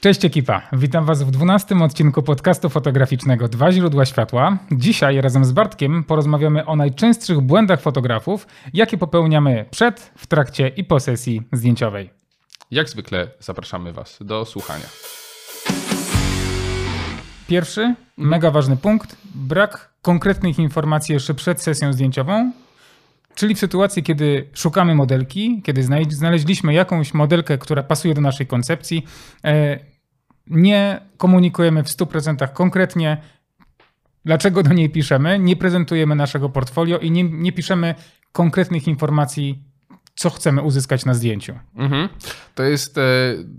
Cześć ekipa, witam Was w 12 odcinku podcastu fotograficznego Dwa źródła światła. Dzisiaj razem z Bartkiem porozmawiamy o najczęstszych błędach fotografów, jakie popełniamy przed, w trakcie i po sesji zdjęciowej. Jak zwykle zapraszamy Was do słuchania. Pierwszy, mega ważny punkt, brak konkretnych informacji jeszcze przed sesją zdjęciową, Czyli w sytuacji, kiedy szukamy modelki, kiedy znaleźliśmy jakąś modelkę, która pasuje do naszej koncepcji, e, nie komunikujemy w 100% konkretnie, dlaczego do niej piszemy, nie prezentujemy naszego portfolio i nie, nie piszemy konkretnych informacji, co chcemy uzyskać na zdjęciu. Mhm. To jest e,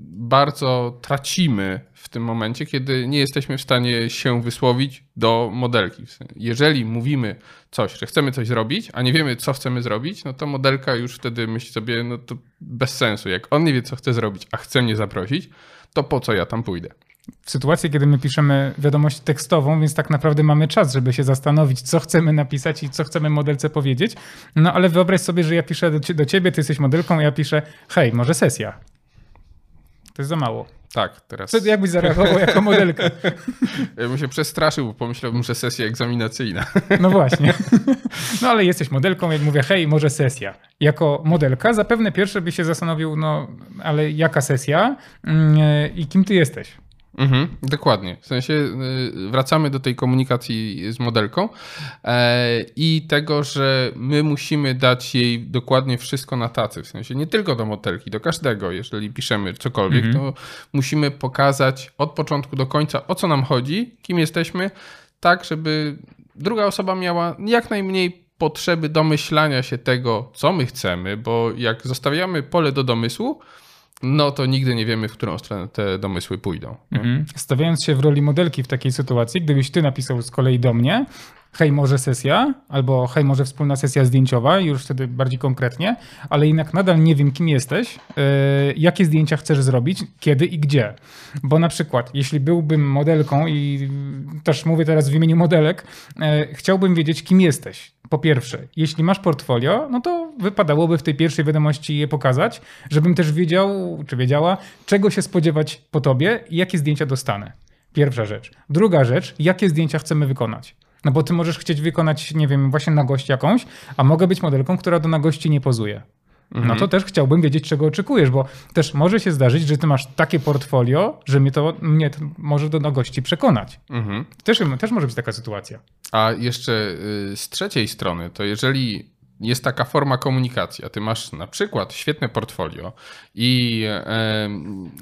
bardzo tracimy w tym momencie, kiedy nie jesteśmy w stanie się wysłowić do modelki. Jeżeli mówimy coś, że chcemy coś zrobić, a nie wiemy, co chcemy zrobić, no to modelka już wtedy myśli sobie, no to bez sensu. Jak on nie wie, co chce zrobić, a chce mnie zaprosić, to po co ja tam pójdę? W sytuacji, kiedy my piszemy wiadomość tekstową, więc tak naprawdę mamy czas, żeby się zastanowić, co chcemy napisać i co chcemy modelce powiedzieć. No ale wyobraź sobie, że ja piszę do, ciebie, ty jesteś modelką, a ja piszę, hej, może sesja. To jest za mało. Tak, teraz. Wtedy jakbyś zareagował jako modelka? Ja bym się przestraszył, bo pomyślałbym, że sesja egzaminacyjna. No właśnie. No ale jesteś modelką, jak mówię, hej, może sesja. Jako modelka zapewne pierwsze by się zastanowił, no ale jaka sesja mm, i kim ty jesteś? Mhm, dokładnie. W sensie y, wracamy do tej komunikacji z modelką e, i tego, że my musimy dać jej dokładnie wszystko na tacy. W sensie nie tylko do modelki, do każdego. Jeżeli piszemy cokolwiek, mhm. to musimy pokazać od początku do końca, o co nam chodzi, kim jesteśmy, tak, żeby druga osoba miała jak najmniej potrzeby domyślania się tego, co my chcemy, bo jak zostawiamy pole do domysłu, no to nigdy nie wiemy, w którą stronę te domysły pójdą. Mhm. Stawiając się w roli modelki w takiej sytuacji, gdybyś ty napisał z kolei do mnie, hej, może sesja, albo hej, może wspólna sesja zdjęciowa, już wtedy bardziej konkretnie, ale jednak nadal nie wiem, kim jesteś, yy, jakie zdjęcia chcesz zrobić, kiedy i gdzie. Bo na przykład, jeśli byłbym modelką i też mówię teraz w imieniu modelek, yy, chciałbym wiedzieć, kim jesteś. Po pierwsze, jeśli masz portfolio, no to wypadałoby w tej pierwszej wiadomości je pokazać, żebym też wiedział, czy wiedziała, czego się spodziewać po tobie i jakie zdjęcia dostanę. Pierwsza rzecz. Druga rzecz, jakie zdjęcia chcemy wykonać. No bo ty możesz chcieć wykonać, nie wiem, właśnie nagość jakąś, a mogę być modelką, która do nagości nie pozuje. Mhm. No to też chciałbym wiedzieć, czego oczekujesz, bo też może się zdarzyć, że ty masz takie portfolio, że mnie to, mnie to może do nagości przekonać. Mhm. Też, też może być taka sytuacja. A jeszcze y, z trzeciej strony, to jeżeli jest taka forma komunikacji, a ty masz na przykład świetne portfolio i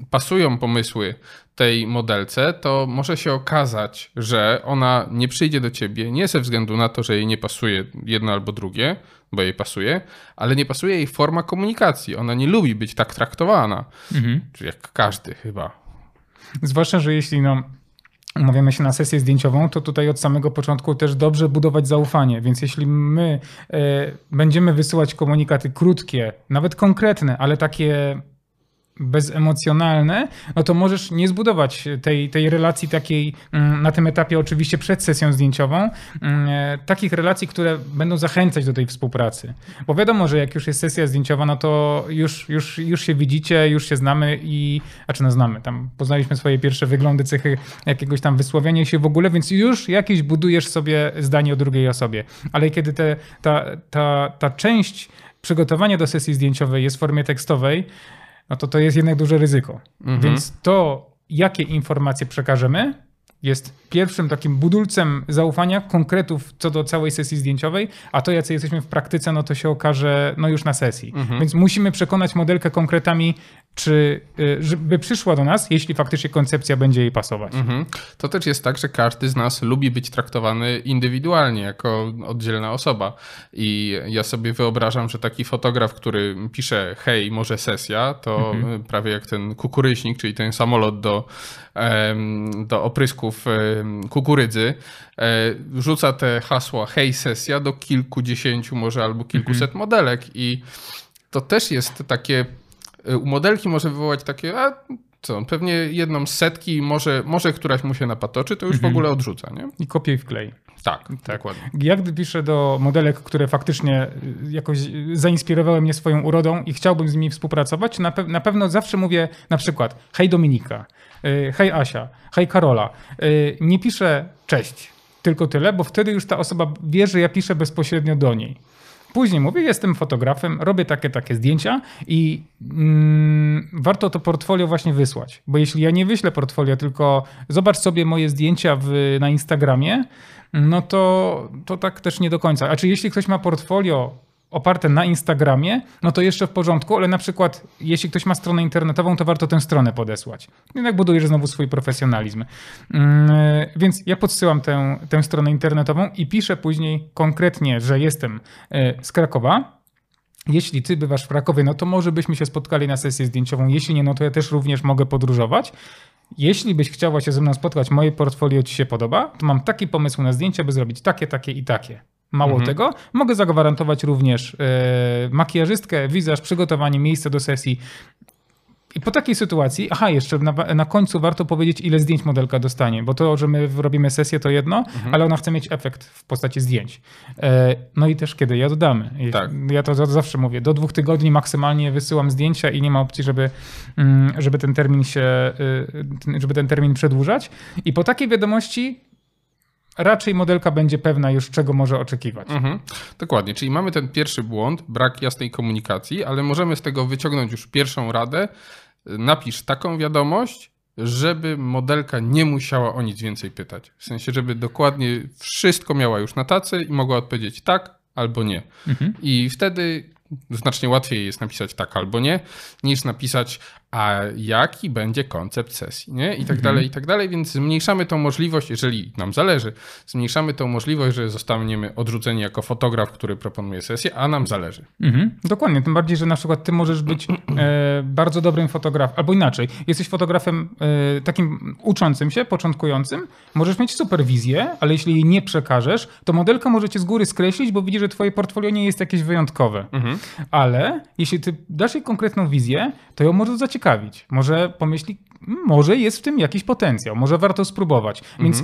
pasują pomysły tej modelce, to może się okazać, że ona nie przyjdzie do ciebie nie ze względu na to, że jej nie pasuje jedno albo drugie, bo jej pasuje, ale nie pasuje jej forma komunikacji. Ona nie lubi być tak traktowana. Mhm. Jak każdy chyba. Zwłaszcza, że jeśli no, umawiamy się na sesję zdjęciową, to tutaj od samego początku też dobrze budować zaufanie. Więc jeśli my y, będziemy wysyłać komunikaty krótkie, nawet konkretne, ale takie bezemocjonalne, no to możesz nie zbudować tej, tej relacji takiej mm, na tym etapie, oczywiście przed sesją zdjęciową, mm, e, takich relacji, które będą zachęcać do tej współpracy. Bo wiadomo, że jak już jest sesja zdjęciowa, no to już, już, już się widzicie, już się znamy i, a czy no znamy, tam poznaliśmy swoje pierwsze wyglądy, cechy jakiegoś tam wysławiania się w ogóle, więc już jakieś budujesz sobie zdanie o drugiej osobie. Ale kiedy te, ta, ta, ta część przygotowania do sesji zdjęciowej jest w formie tekstowej, no to to jest jednak duże ryzyko. Mhm. Więc to, jakie informacje przekażemy, jest pierwszym takim budulcem zaufania, konkretów co do całej sesji zdjęciowej, a to, jacy jesteśmy w praktyce, no to się okaże no już na sesji. Mhm. Więc musimy przekonać modelkę konkretami, czy y, żeby przyszła do nas, jeśli faktycznie koncepcja będzie jej pasować. Mhm. To też jest tak, że każdy z nas lubi być traktowany indywidualnie, jako oddzielna osoba. I ja sobie wyobrażam, że taki fotograf, który pisze hej, może sesja, to Mhm. prawie jak ten kukuryśnik, czyli ten samolot do, do oprysków kukurydzy, e, rzuca te hasła hej, sesja do kilkudziesięciu może albo kilkuset modelek i to też jest takie u modelki może wywołać takie, a co, pewnie jedną z setki, może, może któraś mu się napatoczy, to już w ogóle odrzuca, nie? I kopiuj w klej. Tak, dokładnie. Ja gdy piszę do modelek, które faktycznie y, jakoś zainspirowały mnie swoją urodą i chciałbym z nimi współpracować, na, pe- na pewno zawsze mówię na przykład hej Dominika, y, hej Asia, hej Karola. Y, Nie piszę cześć, tylko tyle, bo wtedy już ta osoba wie, że ja piszę bezpośrednio do niej. Później mówię, jestem fotografem, robię takie, takie zdjęcia i mm, warto to portfolio właśnie wysłać. Bo jeśli ja nie wyślę portfolio, tylko zobacz sobie moje zdjęcia w, na Instagramie, no to, to tak też nie do końca. A czy jeśli ktoś ma portfolio oparte na Instagramie, no to jeszcze w porządku, ale na przykład jeśli ktoś ma stronę internetową, to warto tę stronę podesłać. Jednak budujesz znowu swój profesjonalizm. Mm, Więc ja podsyłam tę, tę stronę internetową i piszę później konkretnie, że jestem e, z Krakowa. Jeśli ty bywasz w Krakowie, no to może byśmy się spotkali na sesję zdjęciową. Jeśli nie, no to ja też również mogę podróżować. Jeśli byś chciała się ze mną spotkać, moje portfolio ci się podoba, to mam taki pomysł na zdjęcia, by zrobić takie, takie i takie. Mało tego, mogę zagwarantować również e, makijażystkę, wizaż, przygotowanie, miejsce do sesji. I po takiej sytuacji, aha, jeszcze na, na końcu warto powiedzieć, ile zdjęć modelka dostanie, bo to, że my robimy sesję, to jedno, ale ona chce mieć efekt w postaci zdjęć. E, no i też kiedy je oddamy. Tak. Ja to za- zawsze mówię, do dwóch tygodni maksymalnie wysyłam zdjęcia i nie ma opcji, żeby, mm, żeby ten termin się, y, żeby ten termin przedłużać. I po takiej wiadomości raczej modelka będzie pewna już, czego może oczekiwać. Mhm. Dokładnie, czyli mamy ten pierwszy błąd, brak jasnej komunikacji, ale możemy z tego wyciągnąć już pierwszą radę. Napisz taką wiadomość, żeby modelka nie musiała o nic więcej pytać. W sensie, żeby dokładnie wszystko miała już na tacy i mogła odpowiedzieć tak albo nie. I wtedy znacznie łatwiej jest napisać tak albo nie, niż napisać, a jaki będzie koncept sesji, nie? I tak dalej, i tak dalej, więc zmniejszamy tą możliwość, jeżeli nam zależy, zmniejszamy tą możliwość, że zostaniemy odrzuceni jako fotograf, który proponuje sesję, a nam zależy. Mhm, dokładnie, tym bardziej, że na przykład ty możesz być e, bardzo dobrym fotografem, albo inaczej, jesteś fotografem e, takim uczącym się, początkującym, możesz mieć super wizję, ale jeśli jej nie przekażesz, to modelka może cię z góry skreślić, bo widzi, że twoje portfolio nie jest jakieś wyjątkowe. Ale jeśli ty dasz jej konkretną wizję, to ją może zaciekawić. Może pomyśli, "Mm, może jest w tym jakiś potencjał, może warto spróbować. Więc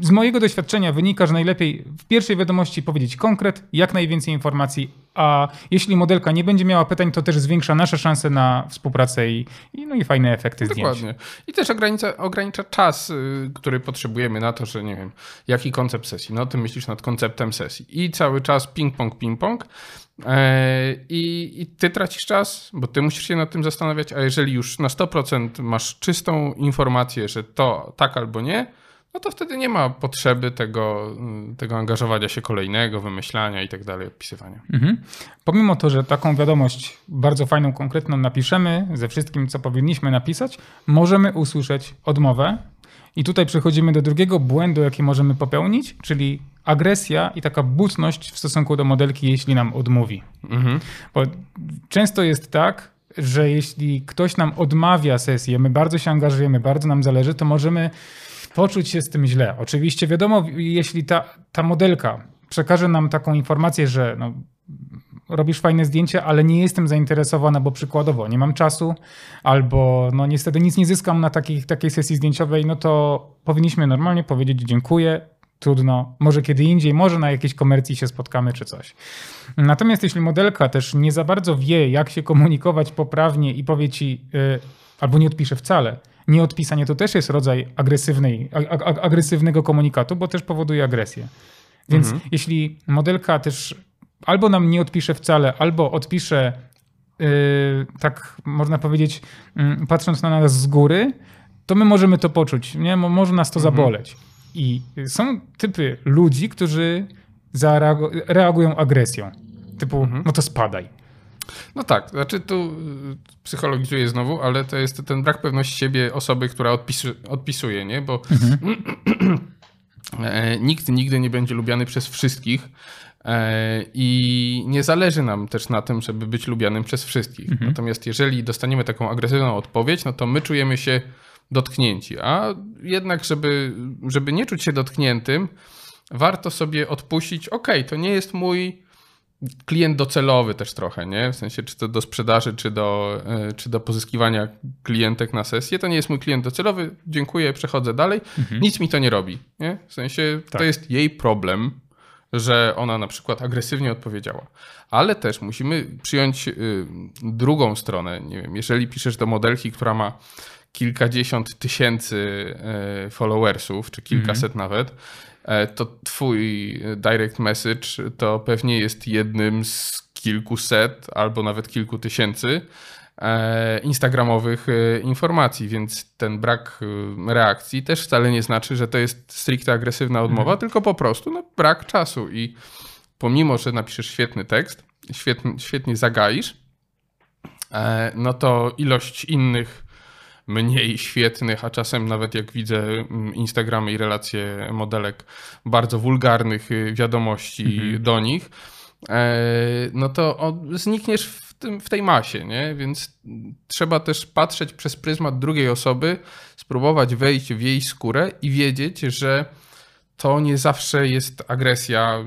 z mojego doświadczenia wynika, że najlepiej w pierwszej wiadomości powiedzieć konkret, jak najwięcej informacji, a jeśli modelka nie będzie miała pytań, to też zwiększa nasze szanse na współpracę i, i, no i fajne efekty zdjęć. Dokładnie. I też ogranicza, ogranicza czas, y, który potrzebujemy na to, że nie wiem, jaki koncept sesji. No ty myślisz nad konceptem sesji. I cały czas ping-pong, ping-pong. E, I, I ty tracisz czas, bo ty musisz się nad tym zastanawiać, a jeżeli już na 100% masz czystą informację, że to tak albo nie, no to wtedy nie ma potrzeby tego, tego angażowania się kolejnego, wymyślania i tak dalej, odpisywania. Mhm. Pomimo to, że taką wiadomość bardzo fajną, konkretną napiszemy ze wszystkim, co powinniśmy napisać, możemy usłyszeć odmowę. I tutaj przechodzimy do drugiego błędu, jaki możemy popełnić, czyli agresja i taka butność w stosunku do modelki, jeśli nam odmówi. Mhm. Bo często jest tak, że jeśli ktoś nam odmawia sesję, my bardzo się angażujemy, bardzo nam zależy, to możemy poczuć się z tym źle. Oczywiście wiadomo, jeśli ta, ta modelka przekaże nam taką informację, że no, robisz fajne zdjęcie, ale nie jestem zainteresowana, bo przykładowo nie mam czasu, albo no niestety nic nie zyskam na takiej, takiej sesji zdjęciowej, no to powinniśmy normalnie powiedzieć dziękuję, trudno, może kiedy indziej, może na jakiejś komercji się spotkamy czy coś. Natomiast jeśli modelka też nie za bardzo wie, jak się komunikować poprawnie i powie ci, yy, albo nie odpisze wcale, nieodpisanie to też jest rodzaj agresywnej, ag- ag- agresywnego komunikatu, bo też powoduje agresję. Więc jeśli modelka też albo nam nie odpisze wcale, albo odpisze yy, tak można powiedzieć, yy, patrząc na nas z góry, to my możemy to poczuć, nie? Mo- Może nas to zaboleć. I są typy ludzi, którzy reagują agresją. Typu, no to spadaj. No tak, znaczy tu y, psychologizuję znowu, ale to jest ten brak pewności siebie osoby, która odpisu, odpisuje, nie? Bo e, nikt nigdy nie będzie lubiany przez wszystkich e, i nie zależy nam też na tym, żeby być lubianym przez wszystkich. Natomiast jeżeli dostaniemy taką agresywną odpowiedź, no to my czujemy się dotknięci, a jednak, żeby, żeby nie czuć się dotkniętym, warto sobie odpuścić, ok, to nie jest mój klient docelowy też trochę, nie? W sensie, czy to do sprzedaży, czy do, e, czy do pozyskiwania klientek na sesję. To nie jest mój klient docelowy, dziękuję, przechodzę dalej. Nic mi to nie robi, nie? W sensie, to Tak. jest jej problem, że ona na przykład agresywnie odpowiedziała. Ale też musimy przyjąć y, drugą stronę. Nie wiem, jeżeli piszesz do modelki, która ma kilkadziesiąt tysięcy e, followersów, czy kilkaset nawet, e, to twój direct message to pewnie jest jednym z kilkuset albo nawet kilku tysięcy e, instagramowych e, informacji, więc ten brak e, reakcji też wcale nie znaczy, że to jest stricte agresywna odmowa, tylko po prostu no, brak czasu i pomimo, że napiszesz świetny tekst, świetnie, świetnie zagaisz, e, no to ilość innych mniej świetnych, a czasem nawet jak widzę mm, Instagramy i relacje modelek bardzo wulgarnych y, wiadomości do nich, e, no to znikniesz w, tym, w tej masie, nie? Więc trzeba też patrzeć przez pryzmat drugiej osoby, spróbować wejść w jej skórę i wiedzieć, że to nie zawsze jest agresja,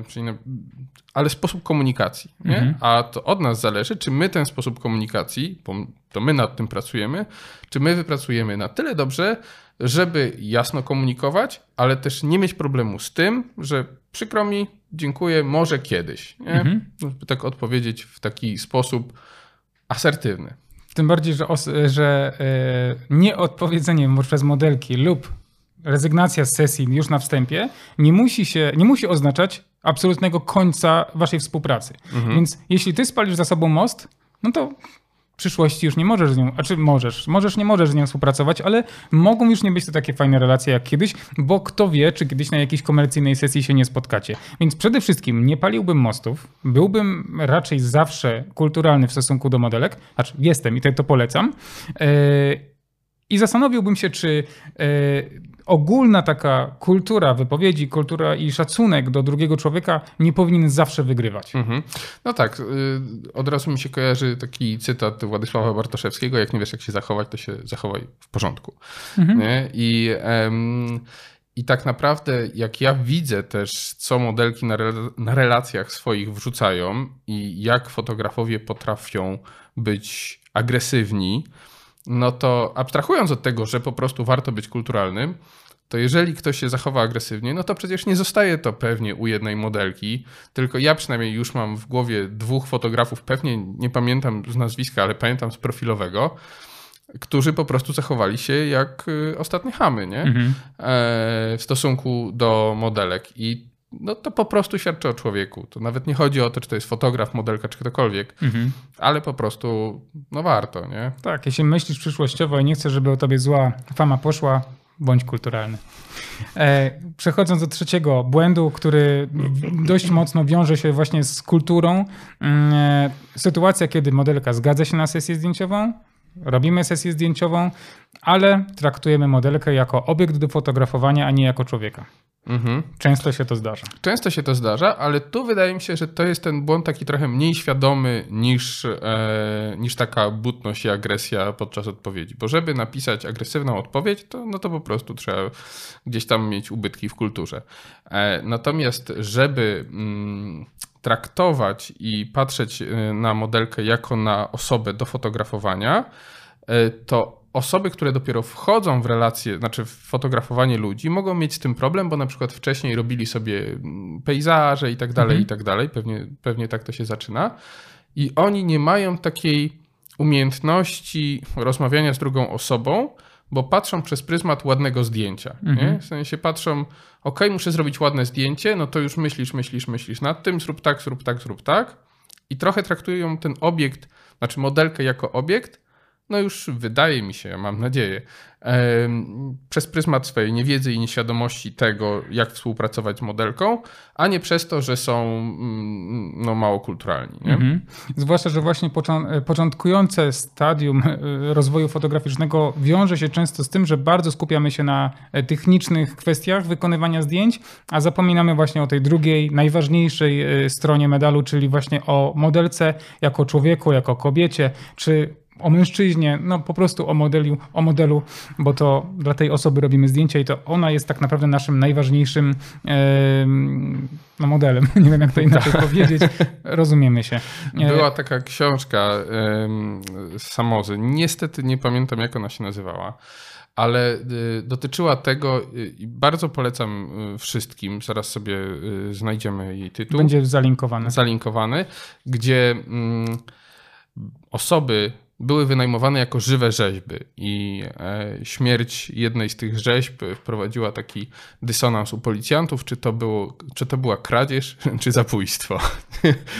ale sposób komunikacji. Nie? A to od nas zależy, czy my ten sposób komunikacji, bo to my nad tym pracujemy, czy my wypracujemy na tyle dobrze, żeby jasno komunikować, ale też nie mieć problemu z tym, że przykro mi, dziękuję, może kiedyś. Nie? Żeby tak odpowiedzieć w taki sposób asertywny. Tym bardziej, że, że e, nieodpowiedzenie przez modelki lub rezygnacja z sesji już na wstępie nie musi, się, nie musi oznaczać absolutnego końca waszej współpracy. Więc jeśli ty spalisz za sobą most, no to przyszłości już nie możesz z nią, a czy możesz, możesz, nie możesz z nią współpracować, ale mogą już nie być to takie fajne relacje jak kiedyś, bo kto wie, czy kiedyś na jakiejś komercyjnej sesji się nie spotkacie. Więc przede wszystkim nie paliłbym mostów, byłbym raczej zawsze kulturalny w stosunku do modelek, znaczy jestem i to, to polecam. Yy, I zastanowiłbym się, czy e, ogólna taka kultura wypowiedzi, kultura i szacunek do drugiego człowieka nie powinien zawsze wygrywać. Mhm. No tak, y, od razu mi się kojarzy taki cytat Władysława Bartoszewskiego, jak nie wiesz jak się zachować, to się zachowaj w porządku. Nie? I, em, I tak naprawdę jak ja widzę też, co modelki na, na relacjach swoich wrzucają i jak fotografowie potrafią być agresywni, no to abstrahując od tego, że po prostu warto być kulturalnym, to jeżeli ktoś się zachowa agresywnie, no to przecież nie zostaje to pewnie u jednej modelki, tylko ja przynajmniej już mam w głowie dwóch fotografów, pewnie nie pamiętam z nazwiska, ale pamiętam z profilowego, którzy po prostu zachowali się jak y, ostatnie chamy, nie? E, w stosunku do modelek i no to po prostu świadczy o człowieku. To nawet nie chodzi o to, czy to jest fotograf, modelka, czy ktokolwiek, ale po prostu no warto, nie? Tak, jeśli myślisz przyszłościowo i nie chcesz, żeby o tobie zła fama poszła, bądź kulturalny. E, przechodząc do trzeciego błędu, który dość mocno wiąże się właśnie z kulturą. mm, E, sytuacja, kiedy modelka zgadza się na sesję zdjęciową, robimy sesję zdjęciową, ale traktujemy modelkę jako obiekt do fotografowania, a nie jako człowieka. Mhm. Często się to zdarza. Często się to zdarza, ale tu wydaje mi się, że to jest ten błąd taki trochę mniej świadomy niż, e, niż taka butność i agresja podczas odpowiedzi. Bo żeby napisać agresywną odpowiedź, to, no to po prostu trzeba gdzieś tam mieć ubytki w kulturze. E, natomiast żeby mm, traktować i patrzeć e, na modelkę jako na osobę do fotografowania, e, to osoby, które dopiero wchodzą w relacje, znaczy w fotografowanie ludzi, mogą mieć z tym problem, bo na przykład wcześniej robili sobie mm, pejzaże i tak dalej, i tak dalej. Pewnie, pewnie tak to się zaczyna. I oni nie mają takiej umiejętności rozmawiania z drugą osobą, bo patrzą przez pryzmat ładnego zdjęcia. Nie? W sensie patrzą, ok, muszę zrobić ładne zdjęcie, no to już myślisz, myślisz, myślisz nad tym, zrób tak, zrób tak, zrób tak. I trochę traktują ten obiekt, znaczy modelkę jako obiekt, no już wydaje mi się, mam nadzieję, przez pryzmat swojej niewiedzy i nieświadomości tego, jak współpracować z modelką, a nie przez to, że są mm, no, mało kulturalni. Mhm. Zwłaszcza, że właśnie początkujące stadium e, rozwoju fotograficznego wiąże się często z tym, że bardzo skupiamy się na e, technicznych kwestiach wykonywania zdjęć, a zapominamy właśnie o tej drugiej, najważniejszej e, stronie medalu, czyli właśnie o modelce jako człowieku, jako kobiecie, czy o mężczyźnie, no po prostu o modelu, o modelu, bo to dla tej osoby robimy zdjęcia i to ona jest tak naprawdę naszym najważniejszym e, no modelem. Nie wiem, jak to inaczej powiedzieć. Rozumiemy się. E, Była taka książka e, Samozy. Niestety nie pamiętam, jak ona się nazywała ale y, dotyczyła tego y, i bardzo polecam wszystkim, zaraz sobie znajdziemy jej tytuł. Będzie zalinkowany. Zalinkowany, gdzie mm, osoby były wynajmowane jako żywe rzeźby i e, śmierć jednej z tych rzeźb wprowadziła taki dysonans u policjantów, czy to, było, czy to była kradzież, czy zabójstwo.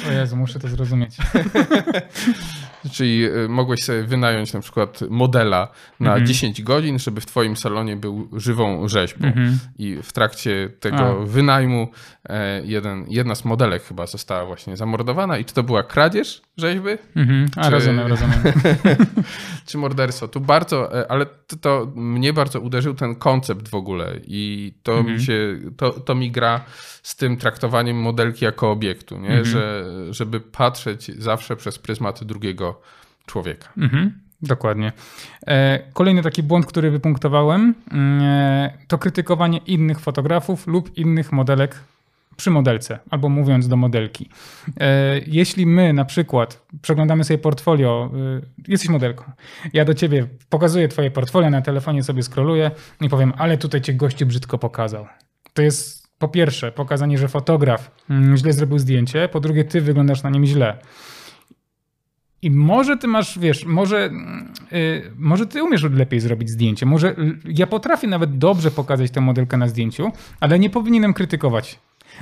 O Jezu, muszę to zrozumieć. Czyli e, mogłeś sobie wynająć na przykład modela na mhm. 10 godzin, żeby w twoim salonie był żywą rzeźbą. Mhm. I w trakcie tego A. wynajmu e, jeden, jedna z modelek chyba została właśnie zamordowana. I czy to była kradzież rzeźby? Mhm. A, czy... rozumiem, rozumiem. czy morderstwo. Tu bardzo, e, ale to, to, mnie bardzo uderzył ten koncept w ogóle i to mhm. mi się, to, to mi gra z tym traktowaniem modelki jako obiektu, nie? Mhm. Że, żeby patrzeć zawsze przez pryzmat drugiego człowieka. Mhm. Dokładnie. E, kolejny taki błąd, który wypunktowałem, e, to krytykowanie innych fotografów lub innych modelek przy modelce, albo mówiąc do modelki. E, jeśli my na przykład przeglądamy sobie portfolio, jesteś modelką, ja do ciebie pokazuję twoje portfolio, na telefonie sobie scrolluję i powiem, ale tutaj cię gości brzydko pokazał. To jest po pierwsze pokazanie, że fotograf mm, źle zrobił zdjęcie, po drugie ty wyglądasz na nim źle. I może ty masz, wiesz, może, yy, może ty umiesz lepiej zrobić zdjęcie. Może ja potrafię nawet dobrze pokazać tę modelkę na zdjęciu, ale nie powinienem krytykować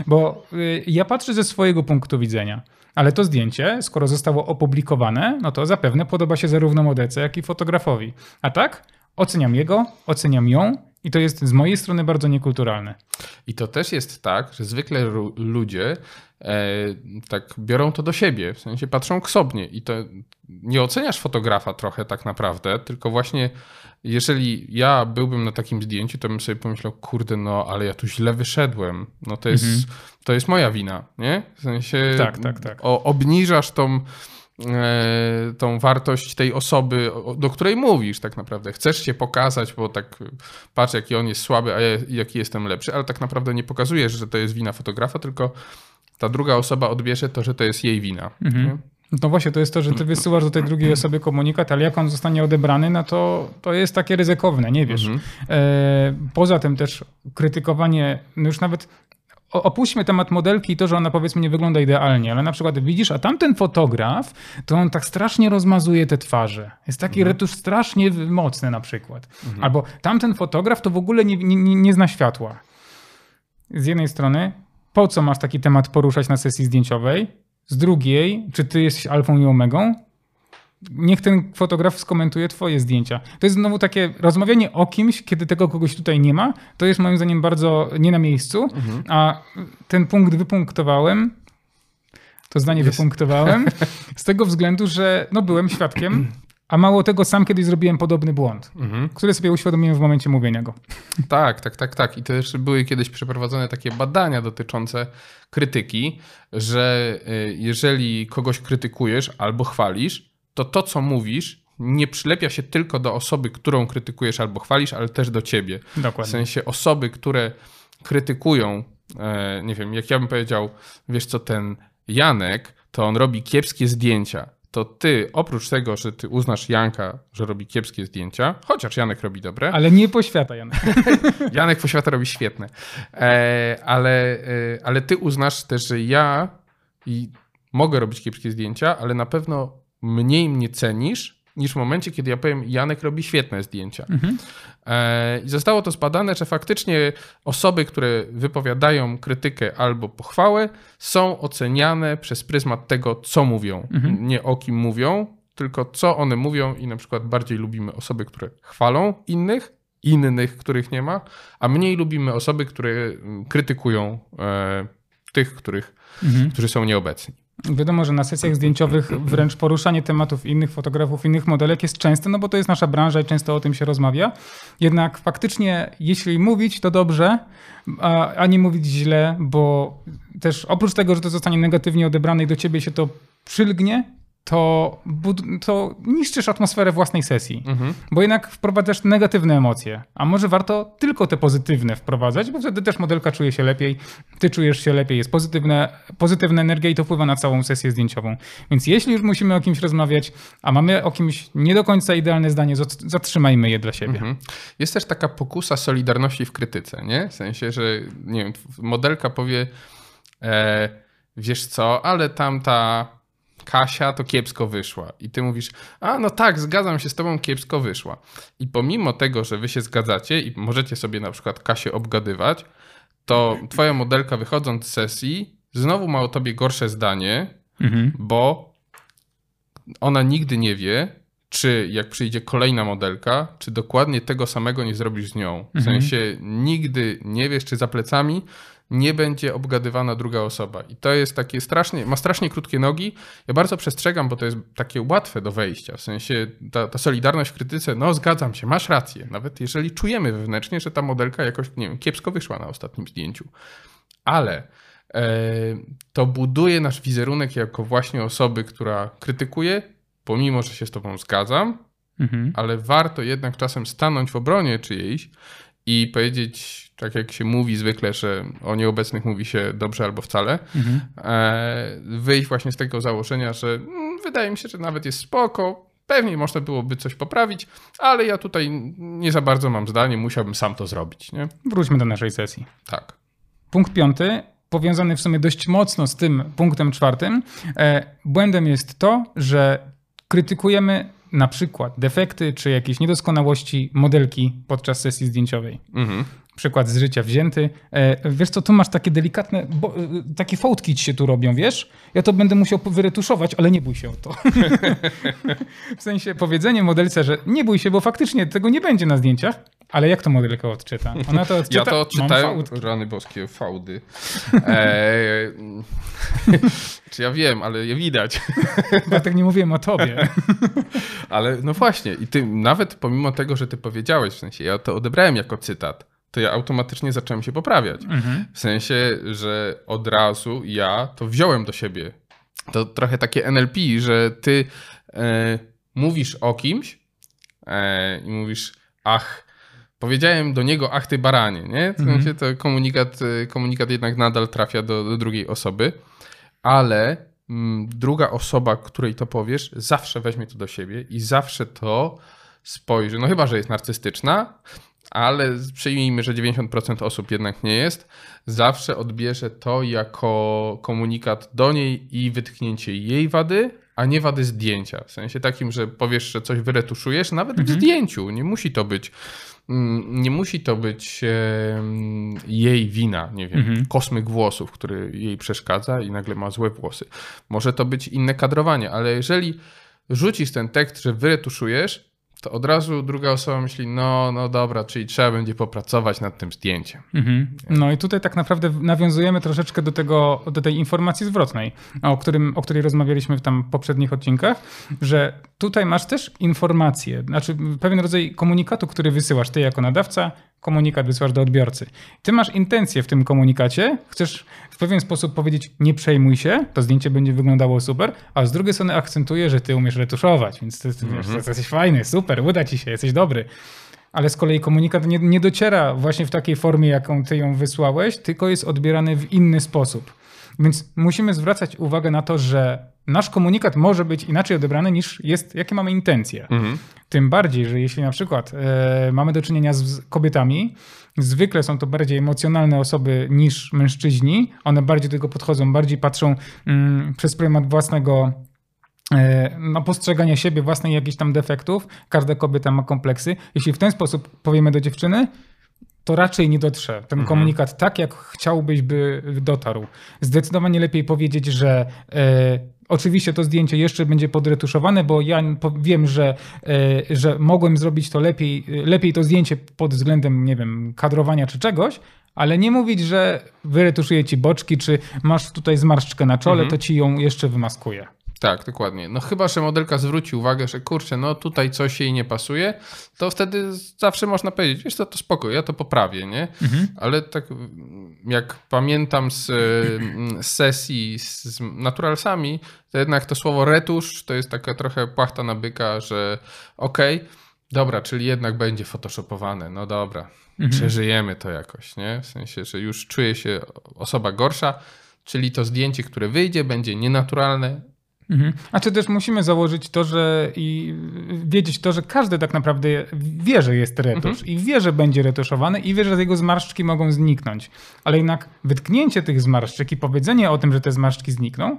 bo y, ja patrzę ze swojego punktu widzenia. Ale to zdjęcie, skoro zostało opublikowane, no to zapewne podoba się zarówno modelce, jak i fotografowi. A tak? Oceniam jego, oceniam ją i to jest z mojej strony bardzo niekulturalne. I to też jest tak, że zwykle ludzie e, tak biorą to do siebie, w sensie patrzą ksobnie i to nie oceniasz fotografa trochę tak naprawdę, tylko właśnie jeżeli ja byłbym na takim zdjęciu, to bym sobie pomyślał, kurde, no ale ja tu źle wyszedłem. No to jest, mhm. to jest moja wina, nie? W sensie tak, tak, tak. O, obniżasz tą, tą wartość tej osoby, do której mówisz tak naprawdę. Chcesz się pokazać, bo tak patrz, jaki on jest słaby, a ja, jaki jestem lepszy, ale tak naprawdę nie pokazujesz, że to jest wina fotografa, tylko ta druga osoba odbierze to, że to jest jej wina. Mhm. No właśnie, to jest to, że ty wysyłasz do tej drugiej osoby komunikat, ale jak on zostanie odebrany, no to, to jest takie ryzykowne, nie wiesz. Mhm. E, poza tym też krytykowanie, no już nawet opuśćmy temat modelki i to, że ona powiedzmy nie wygląda idealnie, ale na przykład widzisz, a tamten fotograf, to on tak strasznie rozmazuje te twarze. Jest taki mhm. retusz strasznie mocny na przykład. Mhm. Albo tamten fotograf to w ogóle nie, nie, nie zna światła. Z jednej strony, po co masz taki temat poruszać na sesji zdjęciowej? Z drugiej, czy ty jesteś alfą i omegą? Niech ten fotograf skomentuje twoje zdjęcia. To jest znowu takie rozmawianie o kimś, kiedy tego kogoś tutaj nie ma. To jest moim zdaniem bardzo nie na miejscu. Mhm. A ten punkt wypunktowałem, to zdanie jest. wypunktowałem, z tego względu, że no, byłem świadkiem a mało tego, sam kiedyś zrobiłem podobny błąd, mhm. który sobie uświadomiłem w momencie mówienia go. Tak, tak, tak, tak. I też były kiedyś przeprowadzone takie badania dotyczące krytyki, że y, jeżeli kogoś krytykujesz albo chwalisz, to to, co mówisz, nie przylepia się tylko do osoby, którą krytykujesz albo chwalisz, ale też do ciebie. Dokładnie. W sensie osoby, które krytykują, e, nie wiem, jak ja bym powiedział, wiesz co, ten Janek, to on robi kiepskie zdjęcia to ty, oprócz tego, że ty uznasz Janka, że robi kiepskie zdjęcia, chociaż Janek robi dobre. Ale nie poświata Janek. Janek poświata robi świetne. E, ale, e, ale ty uznasz też, że ja i mogę robić kiepskie zdjęcia, ale na pewno mniej mnie cenisz niż w momencie, kiedy ja powiem, Janek robi świetne zdjęcia. Mhm. E, I zostało to zbadane, że faktycznie osoby, które wypowiadają krytykę albo pochwałę, są oceniane przez pryzmat tego, co mówią. Mhm. Nie o kim mówią, tylko co one mówią i na przykład bardziej lubimy osoby, które chwalą innych, innych, których nie ma, a mniej lubimy osoby, które mm, krytykują e, tych, których, Mhm. którzy są nieobecni. Wiadomo, że na sesjach zdjęciowych wręcz poruszanie tematów innych fotografów, innych modelek jest częste, no bo to jest nasza branża i często o tym się rozmawia. Jednak faktycznie, jeśli mówić, to dobrze, a, a nie mówić źle, bo też oprócz tego, że to zostanie negatywnie odebrane i do ciebie się to przylgnie, to, to niszczysz atmosferę własnej sesji. Mhm. Bo jednak wprowadzasz negatywne emocje. A może warto tylko te pozytywne wprowadzać, bo wtedy też modelka czuje się lepiej, ty czujesz się lepiej, jest pozytywne, pozytywna energia i to wpływa na całą sesję zdjęciową. Więc jeśli już musimy o kimś rozmawiać, a mamy o kimś nie do końca idealne zdanie, zat- zatrzymajmy je dla siebie. Mhm. Jest też taka pokusa solidarności w krytyce, nie? W sensie, że nie wiem, modelka powie, e, wiesz co, ale tamta Kasia to kiepsko wyszła. I ty mówisz, a no tak, zgadzam się z tobą, kiepsko wyszła. I pomimo tego, że wy się zgadzacie i możecie sobie na przykład Kasię obgadywać, to twoja modelka wychodząc z sesji znowu ma o tobie gorsze zdanie, Mhm. bo ona nigdy nie wie, czy jak przyjdzie kolejna modelka, czy dokładnie tego samego nie zrobisz z nią. W Mhm. sensie nigdy nie wiesz, czy za plecami nie będzie obgadywana druga osoba. I to jest takie strasznie, ma strasznie krótkie nogi. Ja bardzo przestrzegam, bo to jest takie łatwe do wejścia. W sensie ta, ta solidarność w krytyce, no zgadzam się, masz rację. Nawet jeżeli czujemy wewnętrznie, że ta modelka jakoś, nie wiem, kiepsko wyszła na ostatnim zdjęciu. Ale e, to buduje nasz wizerunek jako właśnie osoby, która krytykuje, pomimo, że się z tobą zgadzam, Mhm. ale warto jednak czasem stanąć w obronie czyjejś i powiedzieć, tak jak się mówi zwykle, że o nieobecnych mówi się dobrze albo wcale, Mhm. e, wyjść właśnie z tego założenia, że mm, wydaje mi się, że nawet jest spoko, pewnie można byłoby coś poprawić, ale ja tutaj nie za bardzo mam zdanie, musiałbym sam to zrobić, nie? Wróćmy do naszej sesji. Tak. Punkt piąty, powiązany w sumie dość mocno z tym punktem czwartym. E, błędem jest to, że krytykujemy na przykład defekty czy jakieś niedoskonałości modelki podczas sesji zdjęciowej. Mhm. Przykład z życia wzięty. E, wiesz co, tu masz takie delikatne, bo, e, takie fałdki ci się tu robią, wiesz? Ja to będę musiał wyretuszować, ale nie bój się o to. w sensie powiedzenie modelce, że nie bój się, bo faktycznie tego nie będzie na zdjęciach, ale jak to modelka odczyta? Ona to odczyta, Ja to odczytałem. Rany boskie, fałdy. Eee, czy ja wiem, ale je widać. Ja tak nie mówiłem o tobie. Ale no właśnie, i ty nawet pomimo tego, że ty powiedziałeś, w sensie ja to odebrałem jako cytat, to ja automatycznie zacząłem się poprawiać. Mhm. W sensie, że od razu ja to wziąłem do siebie. To trochę takie NLP, że ty e, mówisz o kimś e, i mówisz, ach, powiedziałem do niego, ach ty baranie, nie? W Mhm. sensie to komunikat, e, komunikat jednak nadal trafia do, do drugiej osoby, ale mm, druga osoba, której to powiesz, zawsze weźmie to do siebie i zawsze to spojrzy, no chyba, że jest narcystyczna, ale przyjmijmy, że 90% osób jednak nie jest, zawsze odbierze to jako komunikat do niej i wytknięcie jej wady, a nie wady zdjęcia. W sensie takim, że powiesz, że coś wyretuszujesz, nawet w zdjęciu. Nie musi to być. Mm, Nie musi to być jej wina, nie wiem, Mhm. kosmyk włosów, który jej przeszkadza i nagle ma złe włosy. Może to być inne kadrowanie, ale jeżeli rzucisz ten tekst, że wyretuszujesz, to od razu druga osoba myśli, no, no dobra, czyli trzeba będzie popracować nad tym zdjęciem. Mhm. No i tutaj tak naprawdę nawiązujemy troszeczkę do, tego, do tej informacji zwrotnej, o, którym, o której rozmawialiśmy w tam poprzednich odcinkach, że tutaj masz też informację, znaczy pewien rodzaj komunikatu, który wysyłasz ty jako nadawca, komunikat wysyłasz do odbiorcy. Ty masz intencję w tym komunikacie, chcesz w pewien sposób powiedzieć nie przejmuj się, to zdjęcie będzie wyglądało super, a z drugiej strony akcentuje, że ty umiesz retuszować, więc ty, ty wiesz, to jesteś fajny, super, uda ci się, jesteś dobry. Ale z kolei komunikat nie, nie dociera właśnie w takiej formie, jaką ty ją wysłałeś, tylko jest odbierany w inny sposób. Więc musimy zwracać uwagę na to, że nasz komunikat może być inaczej odebrany niż jest, jakie mamy intencje. Mhm. Tym bardziej, że jeśli na przykład e, mamy do czynienia z, z kobietami, zwykle są to bardziej emocjonalne osoby niż mężczyźni. One bardziej do tego podchodzą, bardziej patrzą mm, przez pryzmat własnego e, no, postrzegania siebie, własnych jakichś tam defektów. Każda kobieta ma kompleksy. Jeśli w ten sposób powiemy do dziewczyny, to raczej nie dotrze. Ten Mhm. komunikat tak, jak chciałbyś, by dotarł. Zdecydowanie lepiej powiedzieć, że e, oczywiście to zdjęcie jeszcze będzie podretuszowane, bo ja wiem, że, e, że mogłem zrobić to lepiej, lepiej to zdjęcie pod względem, nie wiem, kadrowania czy czegoś, ale nie mówić, że wyretuszuję ci boczki, czy masz tutaj zmarszczkę na czole, Mhm. to ci ją jeszcze wymaskuję. Tak, dokładnie. No chyba, że modelka zwróci uwagę, że kurczę, no tutaj coś jej nie pasuje, to wtedy zawsze można powiedzieć, wiesz co, to spoko, ja to poprawię, nie? Ale tak jak pamiętam z, mm, z sesji z, z naturalsami, to jednak to słowo retusz to jest taka trochę płachta na byka, że okej, dobra, czyli jednak będzie photoshopowane, no dobra, przeżyjemy to jakoś, nie? W sensie, że już czuje się osoba gorsza, czyli to zdjęcie, które wyjdzie, będzie nienaturalne, Mhm. A czy też musimy założyć to, że i wiedzieć to, że każdy tak naprawdę wie, że jest retusz i wie, że będzie retuszowany i wie, że jego zmarszczki mogą zniknąć. Ale jednak wytknięcie tych zmarszczek i powiedzenie o tym, że te zmarszczki znikną,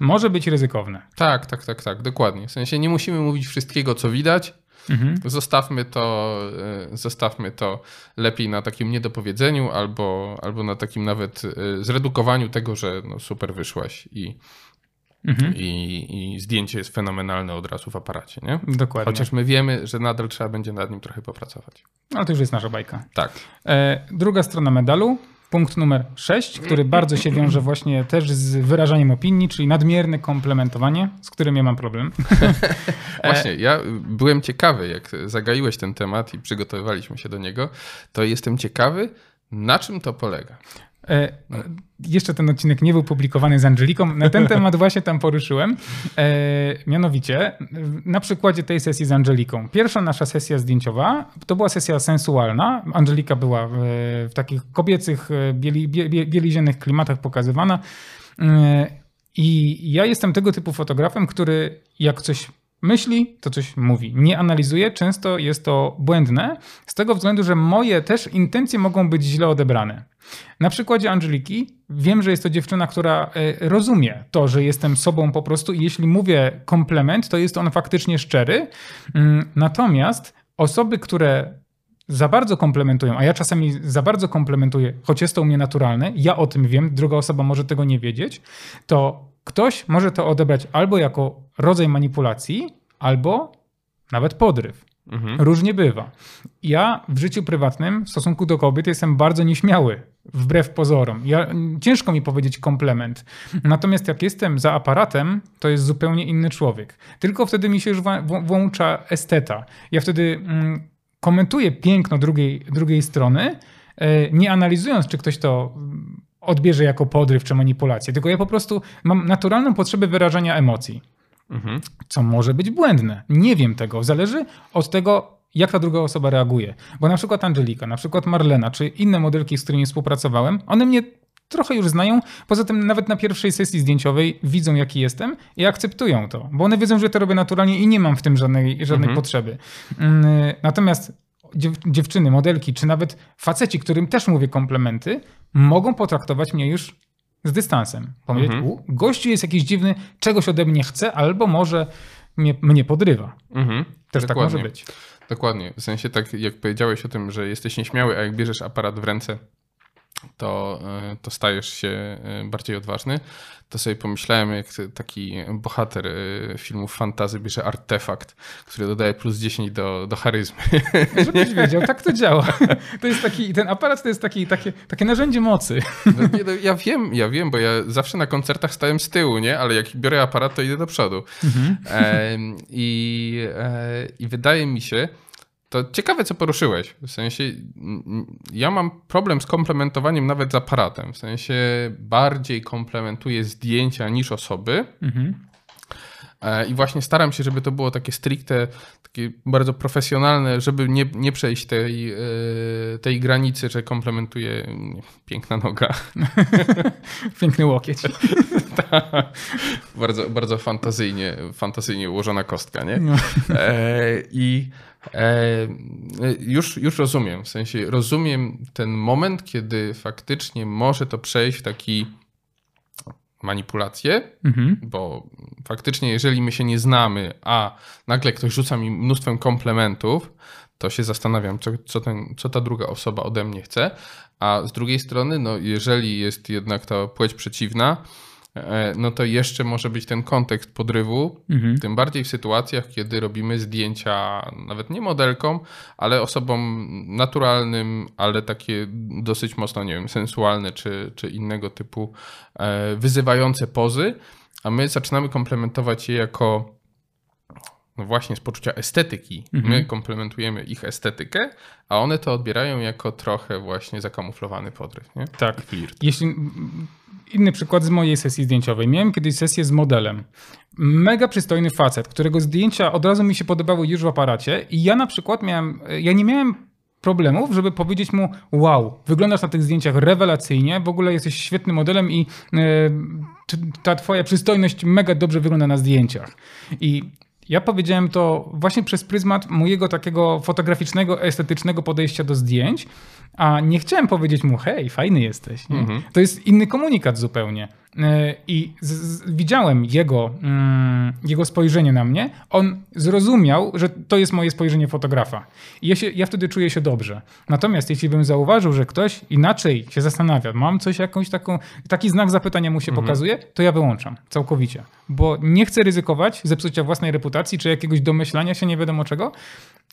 może być ryzykowne. Tak, tak, tak, tak, dokładnie. W sensie nie musimy mówić wszystkiego, co widać. Zostawmy to, e, zostawmy to lepiej na takim niedopowiedzeniu albo, albo na takim nawet e, zredukowaniu tego, że no super wyszłaś i, i, i zdjęcie jest fenomenalne od razu w aparacie, nie? Dokładnie. Chociaż my wiemy, że nadal trzeba będzie nad nim trochę popracować. Ale to już jest nasza bajka. Tak. E, druga strona medalu, punkt numer 6, który bardzo się wiąże właśnie też z wyrażaniem opinii, czyli nadmierne komplementowanie, z którym ja mam problem. Właśnie, ja byłem ciekawy, jak zagaiłeś ten temat i przygotowywaliśmy się do niego, to jestem ciekawy, na czym to polega. E, jeszcze ten odcinek nie był publikowany z Angeliką. Na ten temat właśnie tam poruszyłem. E, mianowicie, na przykładzie tej sesji z Angeliką. Pierwsza nasza sesja zdjęciowa to była sesja sensualna. Angelika była w, w takich kobiecych, e, bieli, bie, bie, bieliziennych klimatach pokazywana. E, I ja jestem tego typu fotografem, który jak coś myśli, to coś mówi. Nie analizuje, często jest to błędne, z tego względu, że moje też intencje mogą być źle odebrane. Na przykładzie Angeliki wiem, że jest to dziewczyna, która e, rozumie to, że jestem sobą po prostu i jeśli mówię komplement, to jest on faktycznie szczery. Mm, Natomiast osoby, które za bardzo komplementują, a ja czasami za bardzo komplementuję, choć jest to u mnie naturalne, ja o tym wiem, druga osoba może tego nie wiedzieć, to ktoś może to odebrać albo jako rodzaj manipulacji, albo nawet podryw. Mhm. Różnie bywa. Ja w życiu prywatnym w stosunku do kobiet jestem bardzo nieśmiały, wbrew pozorom. Ja, ciężko mi powiedzieć komplement. Natomiast jak jestem za aparatem, to jest zupełnie inny człowiek. Tylko wtedy mi się już włącza esteta. Ja wtedy mm, komentuję piękno drugiej, drugiej strony, e, nie analizując, czy ktoś to mm, odbierze jako podryw czy manipulację. Tylko ja po prostu mam naturalną potrzebę wyrażania emocji Mhm. co może być błędne. Nie wiem tego. Zależy od tego, jak ta druga osoba reaguje. Bo na przykład Angelika, na przykład Marlena, czy inne modelki, z którymi współpracowałem, one mnie trochę już znają. Poza tym nawet na pierwszej sesji zdjęciowej widzą, jaki jestem i akceptują to. Bo one wiedzą, że to robię naturalnie i nie mam w tym żadnej, żadnej potrzeby. Mm, Natomiast dziew dziewczyny, modelki, czy nawet faceci, którym też mówię komplementy, mogą potraktować mnie już z dystansem. Powiedzieć, u, gościu jest jakiś dziwny, czegoś ode mnie chce, albo może mnie, mnie podrywa. Mhm. Też tak Dokładnie. może być. Dokładnie. W sensie tak jak powiedziałeś o tym, że jesteś nieśmiały, a jak bierzesz aparat w ręce, to, e, to stajesz się e, bardziej odważny. To sobie pomyślałem, jak taki bohater e, filmów fantazy bierze artefakt, który dodaje plus 10 do, do charyzmy. Żebyś wiedział, tak to działa. To jest taki, ten aparat to jest taki, takie, takie narzędzie mocy. No, nie, no, ja wiem, ja wiem, bo ja zawsze na koncertach stałem z tyłu, nie? Ale jak biorę aparat, to idę do przodu. Em, i, e, I wydaje mi się, to ciekawe, co poruszyłeś. W sensie, ja mam problem z komplementowaniem nawet z aparatem. W sensie, bardziej komplementuję zdjęcia niż osoby. E, I właśnie staram się, żeby to było takie stricte, takie bardzo profesjonalne, żeby nie, nie przejść tej, e, tej granicy, że komplementuję mm, piękna noga. Piękny łokieć. bardzo, bardzo fantazyjnie, fantazyjnie ułożona kostka, nie? No. E, I już, już rozumiem, w sensie rozumiem ten moment, kiedy faktycznie może to przejść w taki manipulację, Mhm. bo faktycznie jeżeli my się nie znamy, a nagle ktoś rzuca mi mnóstwem komplementów, to się zastanawiam, co, co, ten, co ta druga osoba ode mnie chce. A z drugiej strony, no, jeżeli jest jednak ta płeć przeciwna, e, no to jeszcze może być ten kontekst podrywu, Mhm. tym bardziej w sytuacjach, kiedy robimy zdjęcia nawet nie modelkom, ale osobom naturalnym, ale takie dosyć mocno, nie wiem, sensualne czy, czy innego typu e, wyzywające pozy, a my zaczynamy komplementować je jako no właśnie z poczucia estetyki. Mhm. My komplementujemy ich estetykę, a one to odbierają jako trochę właśnie zakamuflowany podryw. Nie? Tak. I flirt. Jeśli inny przykład z mojej sesji zdjęciowej. Miałem kiedyś sesję z modelem. Mega przystojny facet, którego zdjęcia od razu mi się podobały już w aparacie i ja na przykład miałem, ja nie miałem problemów, żeby powiedzieć mu wow, wyglądasz na tych zdjęciach rewelacyjnie, w ogóle jesteś świetnym modelem i czy ta twoja przystojność mega dobrze wygląda na zdjęciach. I ja powiedziałem to właśnie przez pryzmat mojego takiego fotograficznego, estetycznego podejścia do zdjęć, a nie chciałem powiedzieć mu, hej, fajny jesteś. Nie? To jest inny komunikat zupełnie. E, I z, z, widziałem jego, mm, jego spojrzenie na mnie. On zrozumiał, że to jest moje spojrzenie fotografa. I ja, się, ja wtedy czuję się dobrze. Natomiast jeśli bym zauważył, że ktoś inaczej się zastanawia, mam coś, jakąś taką, taki znak zapytania mu się pokazuje, to ja wyłączam całkowicie. Bo nie chcę ryzykować zepsucia własnej reputacji czy jakiegoś domyślania się nie wiadomo czego.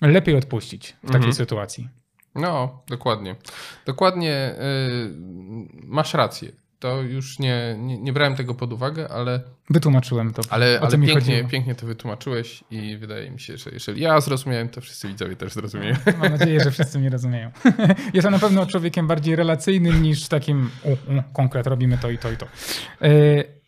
Lepiej odpuścić w takiej sytuacji. No, dokładnie. Dokładnie y, masz rację. To już nie, nie, nie brałem tego pod uwagę, ale, Wytłumaczyłem to. ale, ale pięknie, chodziło. pięknie to wytłumaczyłeś i wydaje mi się, że jeżeli ja zrozumiałem, to wszyscy widzowie też zrozumieją. Mam nadzieję, że wszyscy mnie rozumieją. Jestem na pewno człowiekiem bardziej relacyjnym niż takim u, u, konkret, robimy to i to i to. E,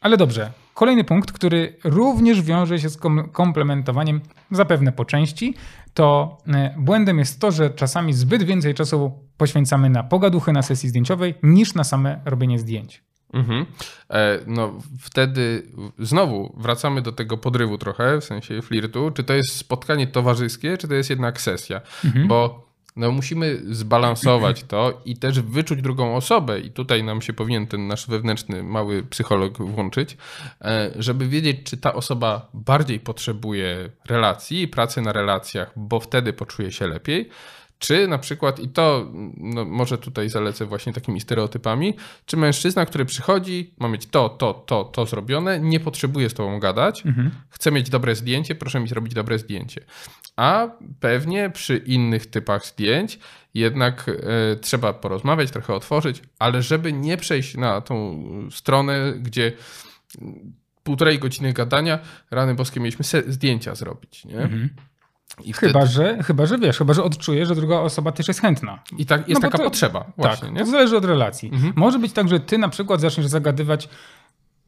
Ale dobrze. Kolejny punkt, który również wiąże się z kom- komplementowaniem, zapewne po części, to e, błędem jest to, że czasami zbyt więcej czasu poświęcamy na pogaduchy na sesji zdjęciowej niż na same robienie zdjęć. Mhm. E, No wtedy znowu wracamy do tego podrywu trochę, w sensie flirtu. Czy to jest spotkanie towarzyskie, czy to jest jednak sesja? Bo no, musimy zbalansować to i też wyczuć drugą osobę. I tutaj nam się powinien ten nasz wewnętrzny mały psycholog włączyć, e, żeby wiedzieć, czy ta osoba bardziej potrzebuje relacji i pracy na relacjach, bo wtedy poczuje się lepiej. Czy na przykład, i to no, może tutaj zalecę właśnie takimi stereotypami, czy mężczyzna, który przychodzi, ma mieć to, to, to, to zrobione, nie potrzebuje z tobą gadać, chce mieć dobre zdjęcie, proszę mi zrobić dobre zdjęcie. A pewnie przy innych typach zdjęć jednak e, trzeba porozmawiać, trochę otworzyć, ale żeby nie przejść na tą stronę, gdzie półtorej godziny gadania, rany boskie mieliśmy zdjęcia zrobić, nie? I Chyba, że, chyba, że wiesz, chyba, że odczujesz, że druga osoba też jest chętna. I tak, jest No taka to- potrzeba właśnie, tak, nie? to zależy od relacji. Może być tak, że ty na przykład zaczniesz zagadywać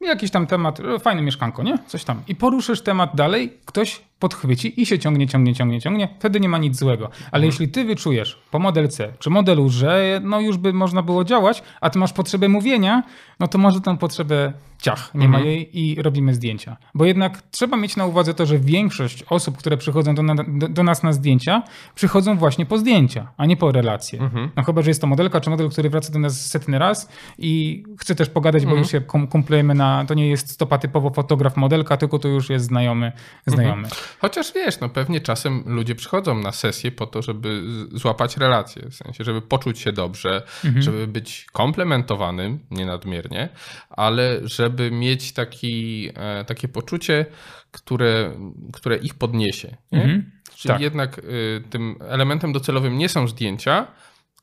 jakiś tam temat, e, fajne mieszkanko, nie? Coś tam. I poruszysz temat dalej, ktoś podchwyci i się ciągnie, ciągnie, ciągnie, ciągnie. Wtedy nie ma nic złego. Ale jeśli ty wyczujesz po modelce czy modelu, że no już by można było działać, a ty masz potrzebę mówienia, no to może tę potrzebę ciach, nie ma jej i robimy zdjęcia. Bo jednak trzeba mieć na uwadze to, że większość osób, które przychodzą do, na, do, do nas na zdjęcia, przychodzą właśnie po zdjęcia, a nie po relacje. No chyba, że jest to modelka czy model, który wraca do nas setny raz i chce też pogadać, bo już się kum- kumplujemy na, to nie jest stopa typowo fotograf, modelka, tylko to już jest znajomy, znajomy. Chociaż wiesz, no pewnie czasem ludzie przychodzą na sesję po to, żeby złapać relacje, w sensie, żeby poczuć się dobrze, żeby być komplementowanym, nie nadmiernie, ale żeby mieć taki, e, takie poczucie, które, które ich podniesie. Nie? Mhm. Czyli Tak. jednak y, tym elementem docelowym nie są zdjęcia,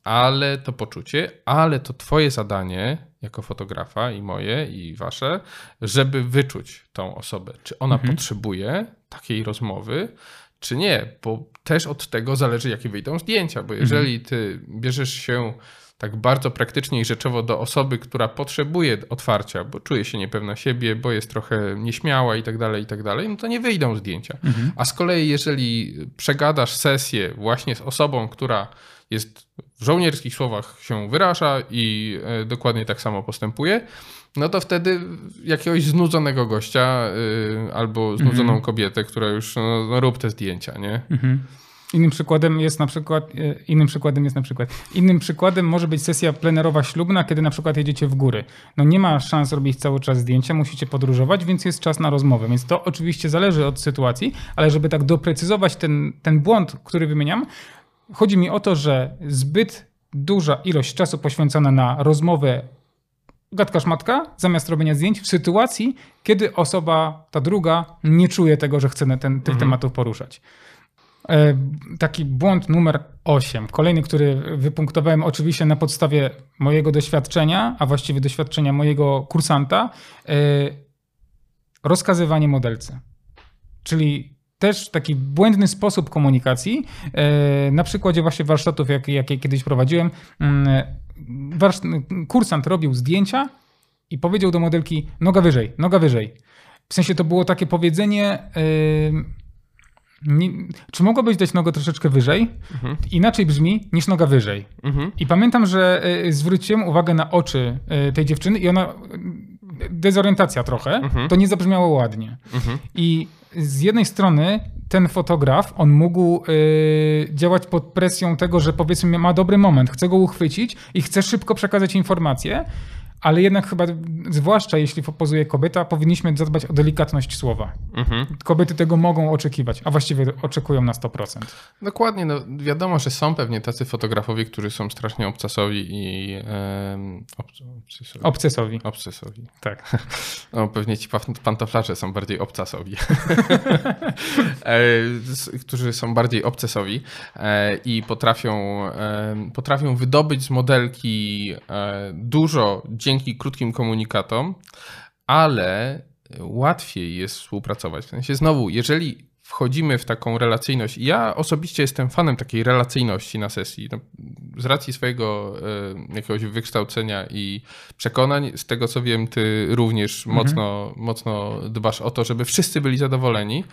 ale to poczucie, ale to twoje zadanie jako fotografa i moje i wasze, żeby wyczuć tą osobę, czy ona potrzebuje takiej rozmowy, czy nie, bo też od tego zależy, jakie wyjdą zdjęcia, bo jeżeli ty bierzesz się tak bardzo praktycznie i rzeczowo do osoby, która potrzebuje otwarcia, bo czuje się niepewna siebie, bo jest trochę nieśmiała i tak dalej, i tak dalej, no to nie wyjdą zdjęcia. A z kolei, jeżeli przegadasz sesję właśnie z osobą, która jest w żołnierskich słowach się wyraża i e, dokładnie tak samo postępuje, no to wtedy jakiegoś znudzonego gościa y, albo znudzoną kobietę, która już no, no rób te zdjęcia, nie? Innym przykładem jest na przykład, e, innym przykładem jest na przykład, innym przykładem może być sesja plenerowa ślubna, kiedy na przykład jedziecie w góry. No nie ma szans robić cały czas zdjęcia, musicie podróżować, więc jest czas na rozmowę. Więc to oczywiście zależy od sytuacji, ale żeby tak doprecyzować ten, ten błąd, który wymieniam, chodzi mi o to, że zbyt duża ilość czasu poświęcona na rozmowę gadka szmatka zamiast robienia zdjęć w sytuacji, kiedy osoba, ta druga, nie czuje tego, że chce ten, tych Mhm. tematów poruszać. E, Taki błąd numer 8. Kolejny, który wypunktowałem oczywiście na podstawie mojego doświadczenia, a właściwie doświadczenia mojego kursanta. e, Rozkazywanie modelce. Czyli też taki błędny sposób komunikacji. e, Na przykładzie właśnie warsztatów, jakie jak ja kiedyś prowadziłem, mm, kursant robił zdjęcia i powiedział do modelki noga wyżej, noga wyżej. W sensie to było takie powiedzenie, nie, czy mogłabyś dać nogę troszeczkę wyżej? Inaczej brzmi niż noga wyżej. Mhm. I pamiętam, że y, zwróciłem uwagę na oczy y, tej dziewczyny i ona, y, dezorientacja trochę, to nie zabrzmiało ładnie. Mhm. I z jednej strony ten fotograf, on mógł y, działać pod presją tego, że powiedzmy ma dobry moment, chce go uchwycić i chce szybko przekazać informację, ale jednak chyba, zwłaszcza jeśli pozuje kobieta, powinniśmy zadbać o delikatność słowa. Mhm. Kobiety tego mogą oczekiwać, a właściwie oczekują na 100%. Dokładnie, no wiadomo, że są pewnie tacy fotografowie, którzy są strasznie obcasowi i obcesowi. Obcesowi. obcesowi. Tak. No, pewnie ci pan- pantoflarze są bardziej obcasowi. E, którzy są bardziej obcesowi e, i potrafią, potrafią wydobyć z modelki e, dużo dzięki krótkim komunikatom, ale łatwiej jest współpracować. W sensie znowu, jeżeli wchodzimy w taką relacyjność, ja osobiście jestem fanem takiej relacyjności na sesji, no, z racji swojego e, jakiegoś wykształcenia i przekonań, z tego co wiem, ty również mocno, mocno dbasz o to, żeby wszyscy byli zadowoleni,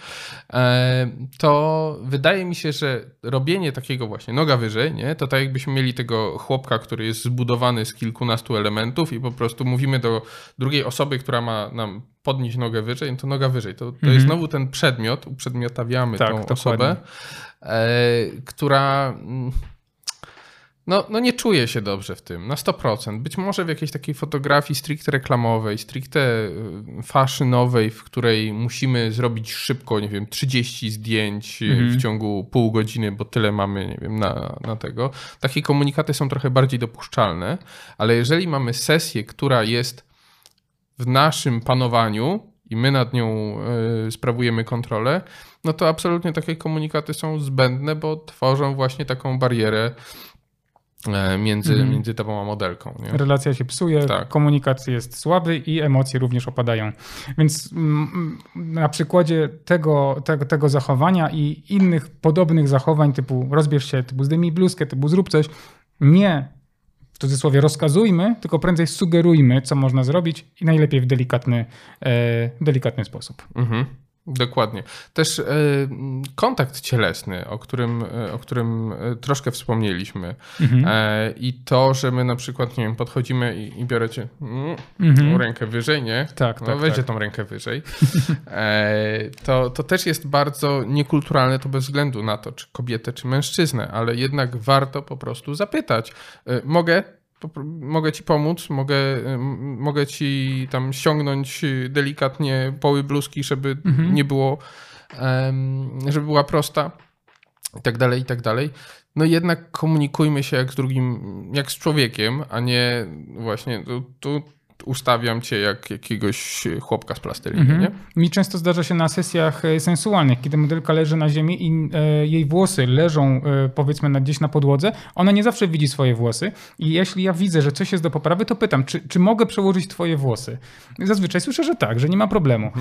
e, to wydaje mi się, że robienie takiego właśnie noga wyżej, nie, to tak jakbyśmy mieli tego chłopka, który jest zbudowany z kilkunastu elementów i po prostu mówimy do drugiej osoby, która ma nam podnieść nogę wyżej, no to noga wyżej. To, to jest znowu ten przedmiot, uprzedmiotawiamy Tak, tą dokładnie. osobę, e, która mm, no, no nie czuje się dobrze w tym, na 100%. Być może w jakiejś takiej fotografii stricte reklamowej, stricte y, faszynowej, w której musimy zrobić szybko, nie wiem, 30 zdjęć y, w ciągu pół godziny, bo tyle mamy, nie wiem, na, na tego. Takie komunikaty są trochę bardziej dopuszczalne, ale jeżeli mamy sesję, która jest w naszym panowaniu i my nad nią y, sprawujemy kontrolę, no to absolutnie takie komunikaty są zbędne, bo tworzą właśnie taką barierę e, między, między tobą a modelką. Nie? Relacja się psuje, Tak. komunikat jest słaby i emocje również opadają. Więc mm, na przykładzie tego, tego, tego zachowania i innych podobnych zachowań typu rozbierz się, typu zdejmij bluzkę, typu zrób coś, nie cudzysłowie rozkazujmy, tylko prędzej sugerujmy, co można zrobić i najlepiej w delikatny, e, delikatny sposób. Mhm. Dokładnie. Też m, kontakt cielesny, o którym, e, o którym e, troszkę wspomnieliśmy. Mhm. E, I to, że my na przykład, nie wiem, podchodzimy i, i biorę cię mm, Mhm. rękę wyżej, nie? Tak, no, tak, weźcie tak. tą rękę wyżej. E, to, to też jest bardzo niekulturalne, to bez względu na to, czy kobietę, czy mężczyznę, ale jednak warto po prostu zapytać. E, mogę? Mogę ci pomóc, mogę, mogę ci tam ściągnąć y, delikatnie poły bluzki, żeby nie było, żeby była prosta i tak dalej, i tak dalej. No jednak komunikujmy się jak z drugim, jak z człowiekiem, a nie właśnie tu, tu ustawiam cię jak jakiegoś chłopka z plasteliny, nie? Mi często zdarza się na sesjach e, sensualnych, kiedy modelka leży na ziemi i e, jej włosy leżą e, powiedzmy na, gdzieś na podłodze. Ona nie zawsze widzi swoje włosy i jeśli ja widzę, że coś jest do poprawy, to pytam, czy, czy mogę przełożyć twoje włosy? Zazwyczaj słyszę, że tak, że nie ma problemu.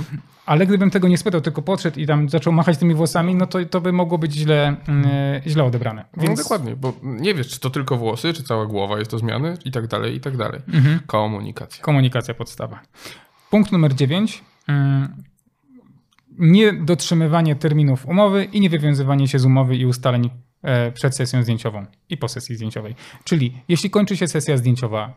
Ale gdybym tego nie spytał, tylko podszedł i tam zaczął machać tymi włosami, no to, to by mogło być źle, mm, źle odebrane. No Więc dokładnie, bo nie wiesz, czy to tylko włosy, czy cała głowa jest do zmiany i tak dalej, i tak dalej. Komunikacja. Komunikacja podstawa. Punkt numer 9. Niedotrzymywanie terminów umowy i niewywiązywanie się z umowy i ustaleń e, przed sesją zdjęciową i po sesji zdjęciowej. Czyli jeśli kończy się sesja zdjęciowa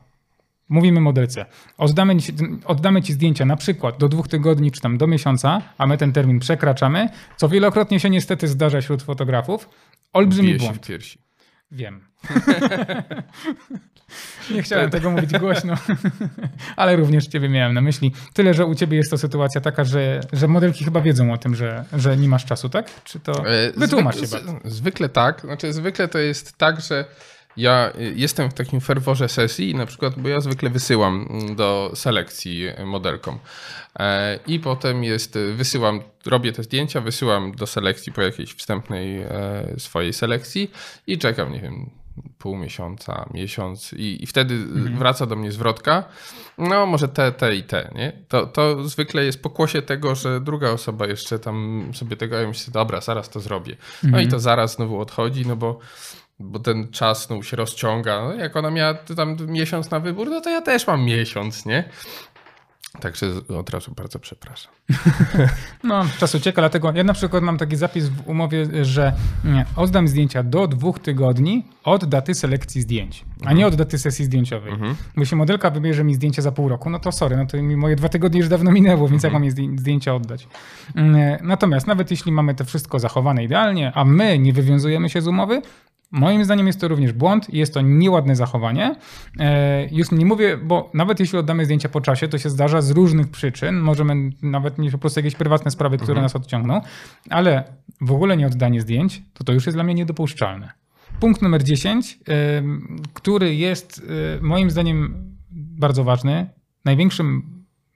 Mówimy modelce. Oddamy, ci- oddamy ci zdjęcia na przykład do dwóch tygodni czy tam do miesiąca, a my ten termin przekraczamy, co wielokrotnie się niestety zdarza wśród fotografów. Olbrzymi Bije się błąd. w piersi. Wiem. Nie chciałem tego mówić głośno, ale również ciebie miałem na myśli. Tyle, że u ciebie jest to sytuacja taka, że, że modelki chyba wiedzą o tym, że, że nie masz czasu, tak? Czy to... E, Wytłumacz się bardzo. Zwykle tak. Znaczy, zwykle to jest tak, że ja y, jestem w takim ferworze sesji, na przykład, bo ja zwykle wysyłam mm, do selekcji y, modelkom. E, I potem jest, wysyłam, robię te zdjęcia, wysyłam do selekcji po jakiejś wstępnej e, swojej selekcji i czekam, nie wiem, pół miesiąca, miesiąc i, i wtedy Mhm. wraca do mnie zwrotka, no może te, te i te, nie? To, to zwykle jest pokłosie tego, że druga osoba jeszcze tam sobie tego, ja myślę, dobra, zaraz to zrobię. No Mhm. i to zaraz znowu odchodzi, no bo, bo ten czas znowu się rozciąga. No, jak ona miała tam miesiąc na wybór, no to ja też mam miesiąc, nie? Także od razu bardzo przepraszam. No, czas ucieka, dlatego ja na przykład mam taki zapis w umowie, że nie, oddam zdjęcia do dwóch tygodni od daty selekcji zdjęć, a nie od daty sesji zdjęciowej. Mhm. Bo jeśli modelka wybierze mi zdjęcie za pół roku, no to sorry, no to mi moje dwa tygodnie już dawno minęło, więc jak mam jej zdję- zdjęcia oddać? Mm, Natomiast nawet jeśli mamy to wszystko zachowane idealnie, a my nie wywiązujemy się z umowy, Moim zdaniem jest to również błąd i jest to nieładne zachowanie. E, Już nie mówię, bo nawet jeśli oddamy zdjęcia po czasie, to się zdarza z różnych przyczyn. Możemy nawet mieć po prostu jakieś prywatne sprawy, które nas odciągną, ale w ogóle nie oddanie zdjęć, to to już jest dla mnie niedopuszczalne. Punkt numer 10, ym, który jest y, moim zdaniem bardzo ważny. Największym,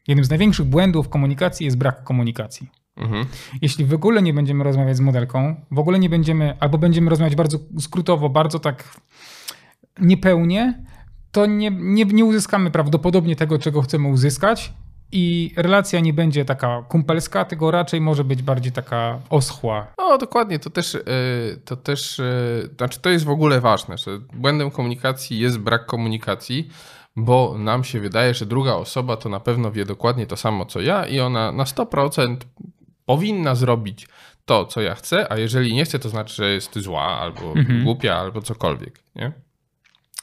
jednym z największych błędów komunikacji jest brak komunikacji. Mhm. Jeśli w ogóle nie będziemy rozmawiać z modelką, w ogóle nie będziemy, albo będziemy rozmawiać bardzo skrótowo, bardzo tak niepełnie, to nie, nie, nie uzyskamy prawdopodobnie tego, czego chcemy uzyskać i relacja nie będzie taka kumpelska, tylko raczej może być bardziej taka oschła. No dokładnie, to też, e, to też, e, znaczy to jest w ogóle ważne, że błędem komunikacji jest brak komunikacji, bo nam się wydaje, że druga osoba to na pewno wie dokładnie to samo co ja i ona na 100% powinna zrobić to, co ja chcę, a jeżeli nie chce, to znaczy, że jest zła albo głupia albo cokolwiek, nie?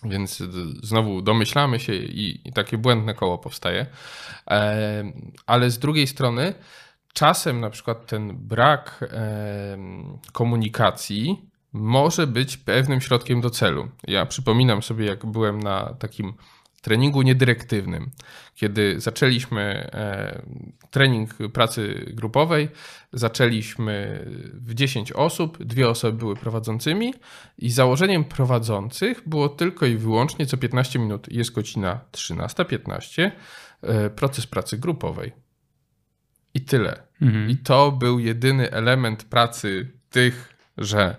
Więc znowu domyślamy się i, i takie błędne koło powstaje. E, ale z drugiej strony, czasem na przykład ten brak em, komunikacji może być pewnym środkiem do celu. Ja przypominam sobie, jak byłem na takim treningu niedyrektywnym, kiedy zaczęliśmy e, trening pracy grupowej, zaczęliśmy w 10 osób, dwie osoby były prowadzącymi i założeniem prowadzących było tylko i wyłącznie co 15 minut, jest godzina 13.15, e, proces pracy grupowej. I tyle. I to był jedyny element pracy tych, że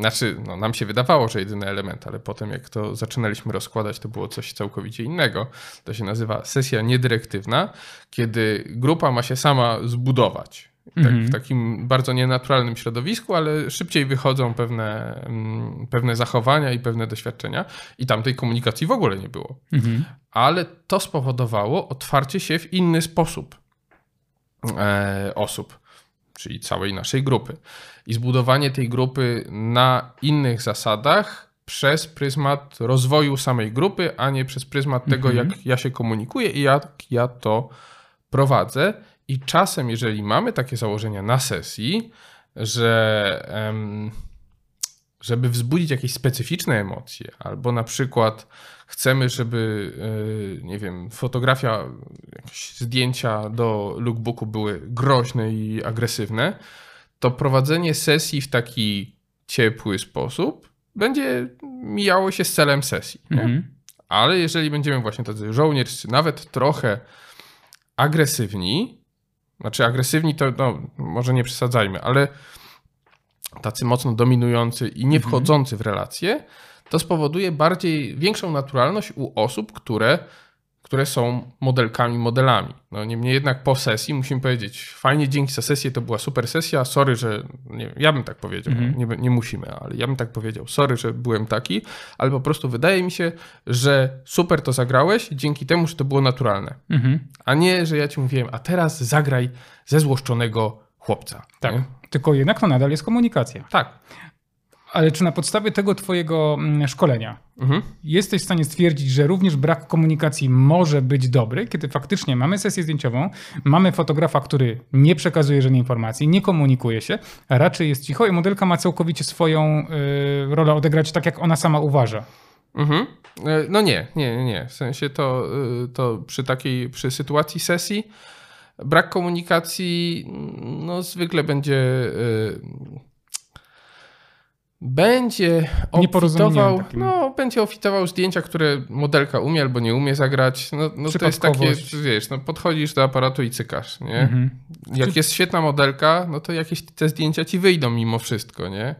znaczy, no, nam się wydawało, że jedyny element, ale potem jak to zaczynaliśmy rozkładać, to było coś całkowicie innego. To się nazywa sesja niedyrektywna, kiedy grupa ma się sama zbudować. Tak, Mhm. W takim bardzo nienaturalnym środowisku, ale szybciej wychodzą pewne, mm, pewne zachowania i pewne doświadczenia, i tam tej komunikacji w ogóle nie było Mhm. ale to spowodowało otwarcie się w inny sposób e, osób, czyli całej naszej grupy. I zbudowanie tej grupy na innych zasadach przez pryzmat rozwoju samej grupy, a nie przez pryzmat tego, jak ja się komunikuję i jak ja to prowadzę. I czasem, jeżeli mamy takie założenia na sesji, że em, żeby wzbudzić jakieś specyficzne emocje, albo na przykład chcemy, żeby, yy, nie wiem, fotografia, jakieś zdjęcia do lookbooku były groźne i agresywne, to prowadzenie sesji w taki ciepły sposób będzie mijało się z celem sesji. Mhm. Ale jeżeli będziemy właśnie tacy żołnierscy, nawet trochę agresywni, znaczy agresywni to no, może nie przesadzajmy, ale tacy mocno dominujący i nie wchodzący w relacje, to spowoduje bardziej większą naturalność u osób, które, które są modelkami, modelami. No niemniej jednak po sesji musimy powiedzieć, fajnie, dzięki za sesję, to była super sesja, sorry, że, nie, ja bym tak powiedział, nie, nie musimy, ale ja bym tak powiedział, sorry, że byłem taki, ale po prostu wydaje mi się, że super to zagrałeś, dzięki temu, że to było naturalne. Mhm. A nie, że ja ci mówiłem, a teraz zagraj ze złoszczonego chłopca. Tak. nie? Tylko jednak to nadal jest komunikacja. Tak. Ale czy na podstawie tego twojego mm, szkolenia Mhm. jesteś w stanie stwierdzić, że również brak komunikacji może być dobry, kiedy faktycznie mamy sesję zdjęciową, mamy fotografa, który nie przekazuje żadnej informacji, nie komunikuje się, a raczej jest cicho i modelka ma całkowicie swoją y, rolę odegrać tak, jak ona sama uważa. Mhm. E, No nie, nie, nie, nie. W sensie to, y, to przy takiej, przy sytuacji sesji brak komunikacji no zwykle będzie y, będzie takim. no, będzie ofitował zdjęcia, które modelka umie albo nie umie zagrać. No, no to jest takie, wiesz, no podchodzisz do aparatu i cykasz, nie? Mhm. Jak jest świetna modelka, no to jakieś te zdjęcia ci wyjdą mimo wszystko, nie?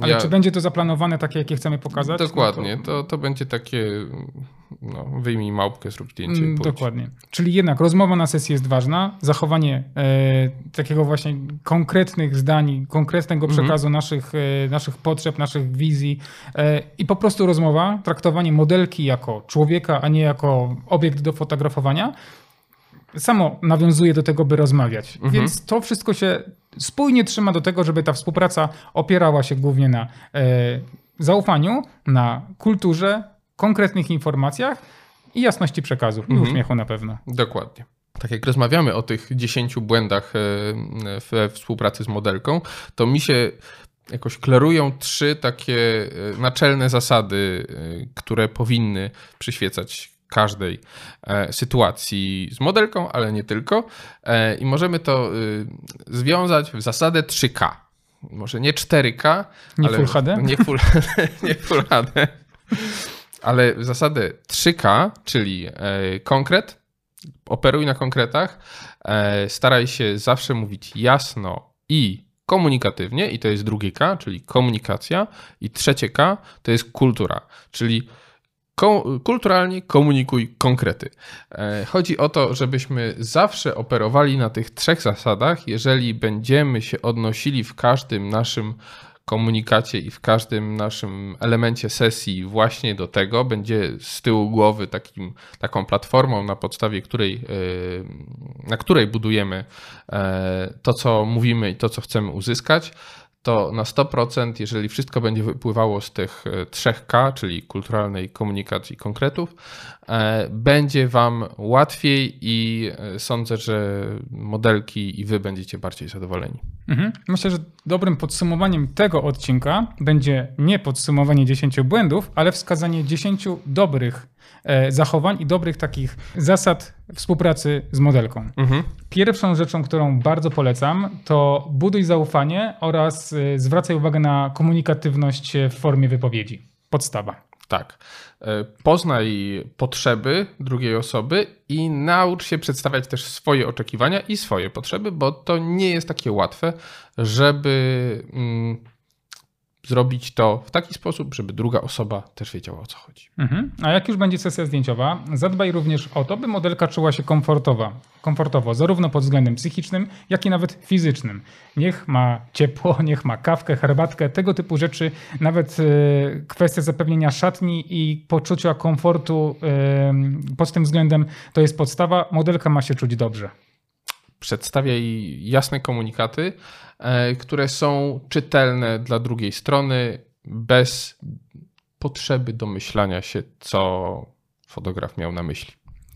Ale Ja- czy będzie to zaplanowane takie, jakie chcemy pokazać? Dokładnie, No to, to będzie takie, no, wyjmij małpkę, zrób zdjęcie Mm. Dokładnie. Czyli jednak rozmowa na sesji jest ważna, zachowanie e, takiego właśnie konkretnych zdań, konkretnego Mhm. przekazu naszych, e, naszych potrzeb, naszych wizji e, i po prostu rozmowa, traktowanie modelki jako człowieka, a nie jako obiekt do fotografowania, samo nawiązuje do tego, by rozmawiać. Mhm. Więc to wszystko się spójnie trzyma do tego, żeby ta współpraca opierała się głównie na e, zaufaniu, na kulturze, konkretnych informacjach i jasności przekazu. I Mhm. uśmiechu na pewno. Dokładnie. Tak jak rozmawiamy o tych 10 błędach e, we współpracy z modelką, to mi się jakoś klarują trzy takie e, naczelne zasady, które powinny przyświecać każdej e, sytuacji z modelką, ale nie tylko. E, I możemy to e, związać w zasadę 3K. Może nie 4K, Nie ale Full HD? Nie full, nie full HD. Ale w zasadę 3K, czyli e, konkret, operuj na konkretach, staraj się zawsze mówić jasno i komunikatywnie, i to jest drugie K, czyli komunikacja, i trzecie K to jest kultura, czyli kulturalnie komunikuj konkrety. E, Chodzi o to, żebyśmy zawsze operowali na tych trzech zasadach, jeżeli będziemy się odnosili w każdym naszym komunikacie i w każdym naszym elemencie sesji właśnie do tego, będzie z tyłu głowy takim, taką platformą, na podstawie której, e, na której budujemy e, to, co mówimy i to, co chcemy uzyskać, to na 100%, jeżeli wszystko będzie wypływało z tych e, 3K, czyli kulturalnej komunikacji konkretów, e, będzie Wam łatwiej i e, sądzę, że modelki i Wy będziecie bardziej zadowoleni. Mhm. Myślę, że dobrym podsumowaniem tego odcinka będzie nie podsumowanie 10 błędów, ale wskazanie 10 dobrych e, zachowań i dobrych takich zasad współpracy z modelką. Mhm. Pierwszą rzeczą, którą bardzo polecam, to buduj zaufanie oraz y, zwracaj uwagę na komunikatywność w formie wypowiedzi. Podstawa. Tak. E, Poznaj potrzeby drugiej osoby i naucz się przedstawiać też swoje oczekiwania i swoje potrzeby, bo to nie jest takie łatwe, żeby mm, zrobić to w taki sposób, żeby druga osoba też wiedziała o co chodzi. Mhm. A jak już będzie sesja zdjęciowa, zadbaj również o to, by modelka czuła się komfortowa, komfortowo, zarówno pod względem psychicznym, jak i nawet fizycznym. Niech ma ciepło, niech ma kawkę, herbatkę, tego typu rzeczy, nawet e, kwestia zapewnienia szatni i poczucia komfortu e, pod tym względem to jest podstawa. Modelka ma się czuć dobrze. Przedstawiaj jasne komunikaty, e, które są czytelne dla drugiej strony, bez potrzeby domyślania się, co fotograf miał na myśli.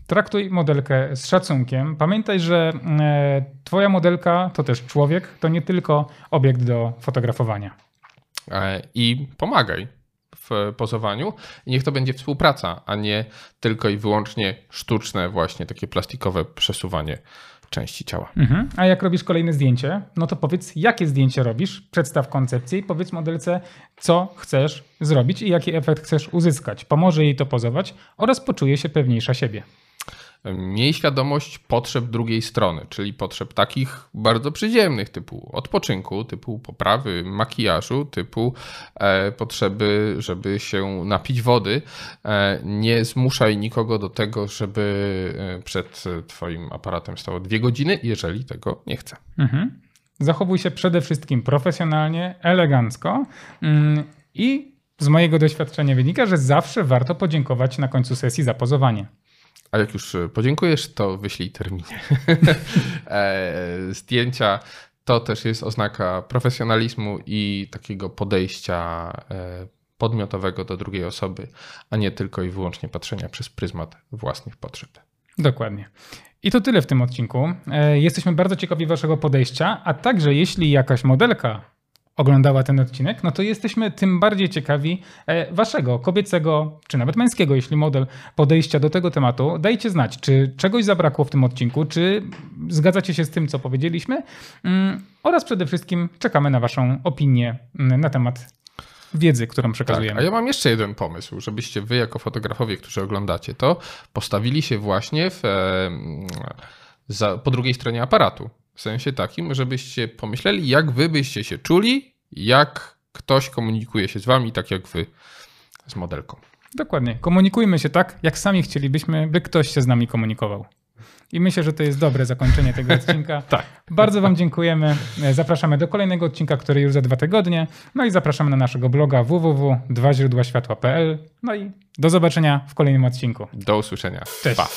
Traktuj modelkę z szacunkiem. Pamiętaj, że e, twoja modelka to też człowiek, to nie tylko obiekt do fotografowania. E, i pomagaj w pozowaniu. I niech to będzie współpraca, a nie tylko i wyłącznie sztuczne, właśnie takie plastikowe przesuwanie części ciała. Mhm. A jak robisz kolejne zdjęcie, no to powiedz, jakie zdjęcie robisz, przedstaw koncepcję i powiedz modelce, co chcesz zrobić i jaki efekt chcesz uzyskać. Pomoże jej to pozować oraz poczuje się pewniejsza siebie. Miej świadomość potrzeb drugiej strony, czyli potrzeb takich bardzo przyziemnych, typu odpoczynku, typu poprawy makijażu, typu e, potrzeby, żeby się napić wody. E, nie zmuszaj nikogo do tego, żeby e, przed Twoim aparatem stało dwie godziny, jeżeli tego nie chce. Mhm. Zachowuj się przede wszystkim profesjonalnie, elegancko mm, i z mojego doświadczenia wynika, że zawsze warto podziękować na końcu sesji za pozowanie. A jak już podziękujesz, to wyślij terminie. E, Zdjęcia to też jest oznaka profesjonalizmu i takiego podejścia e, podmiotowego do drugiej osoby, a nie tylko i wyłącznie patrzenia przez pryzmat własnych potrzeb. Dokładnie. I to tyle w tym odcinku. E, Jesteśmy bardzo ciekawi Waszego podejścia, a także jeśli jakaś modelka oglądała ten odcinek, no to jesteśmy tym bardziej ciekawi e, Waszego kobiecego, czy nawet męskiego, jeśli model, podejścia do tego tematu. Dajcie znać, czy czegoś zabrakło w tym odcinku, czy zgadzacie się z tym, co powiedzieliśmy, mm, oraz przede wszystkim czekamy na Waszą opinię mm, na temat wiedzy, którą Tak, przekazujemy. a ja mam jeszcze jeden pomysł, żebyście wy jako fotografowie, którzy oglądacie to, postawili się właśnie w, e, za, po drugiej stronie aparatu. W sensie takim, żebyście pomyśleli, jak wy byście się czuli, jak ktoś komunikuje się z wami, tak jak wy z modelką. Dokładnie. Komunikujmy się tak, jak sami chcielibyśmy, by ktoś się z nami komunikował. I myślę, że to jest dobre zakończenie tego odcinka. Tak. Bardzo Wam dziękujemy. Zapraszamy do kolejnego odcinka, który już za dwa tygodnie. No i zapraszamy na naszego bloga www.dwaźródłaświatła.pl. No i do zobaczenia w kolejnym odcinku. Do usłyszenia. Cześć. Pa.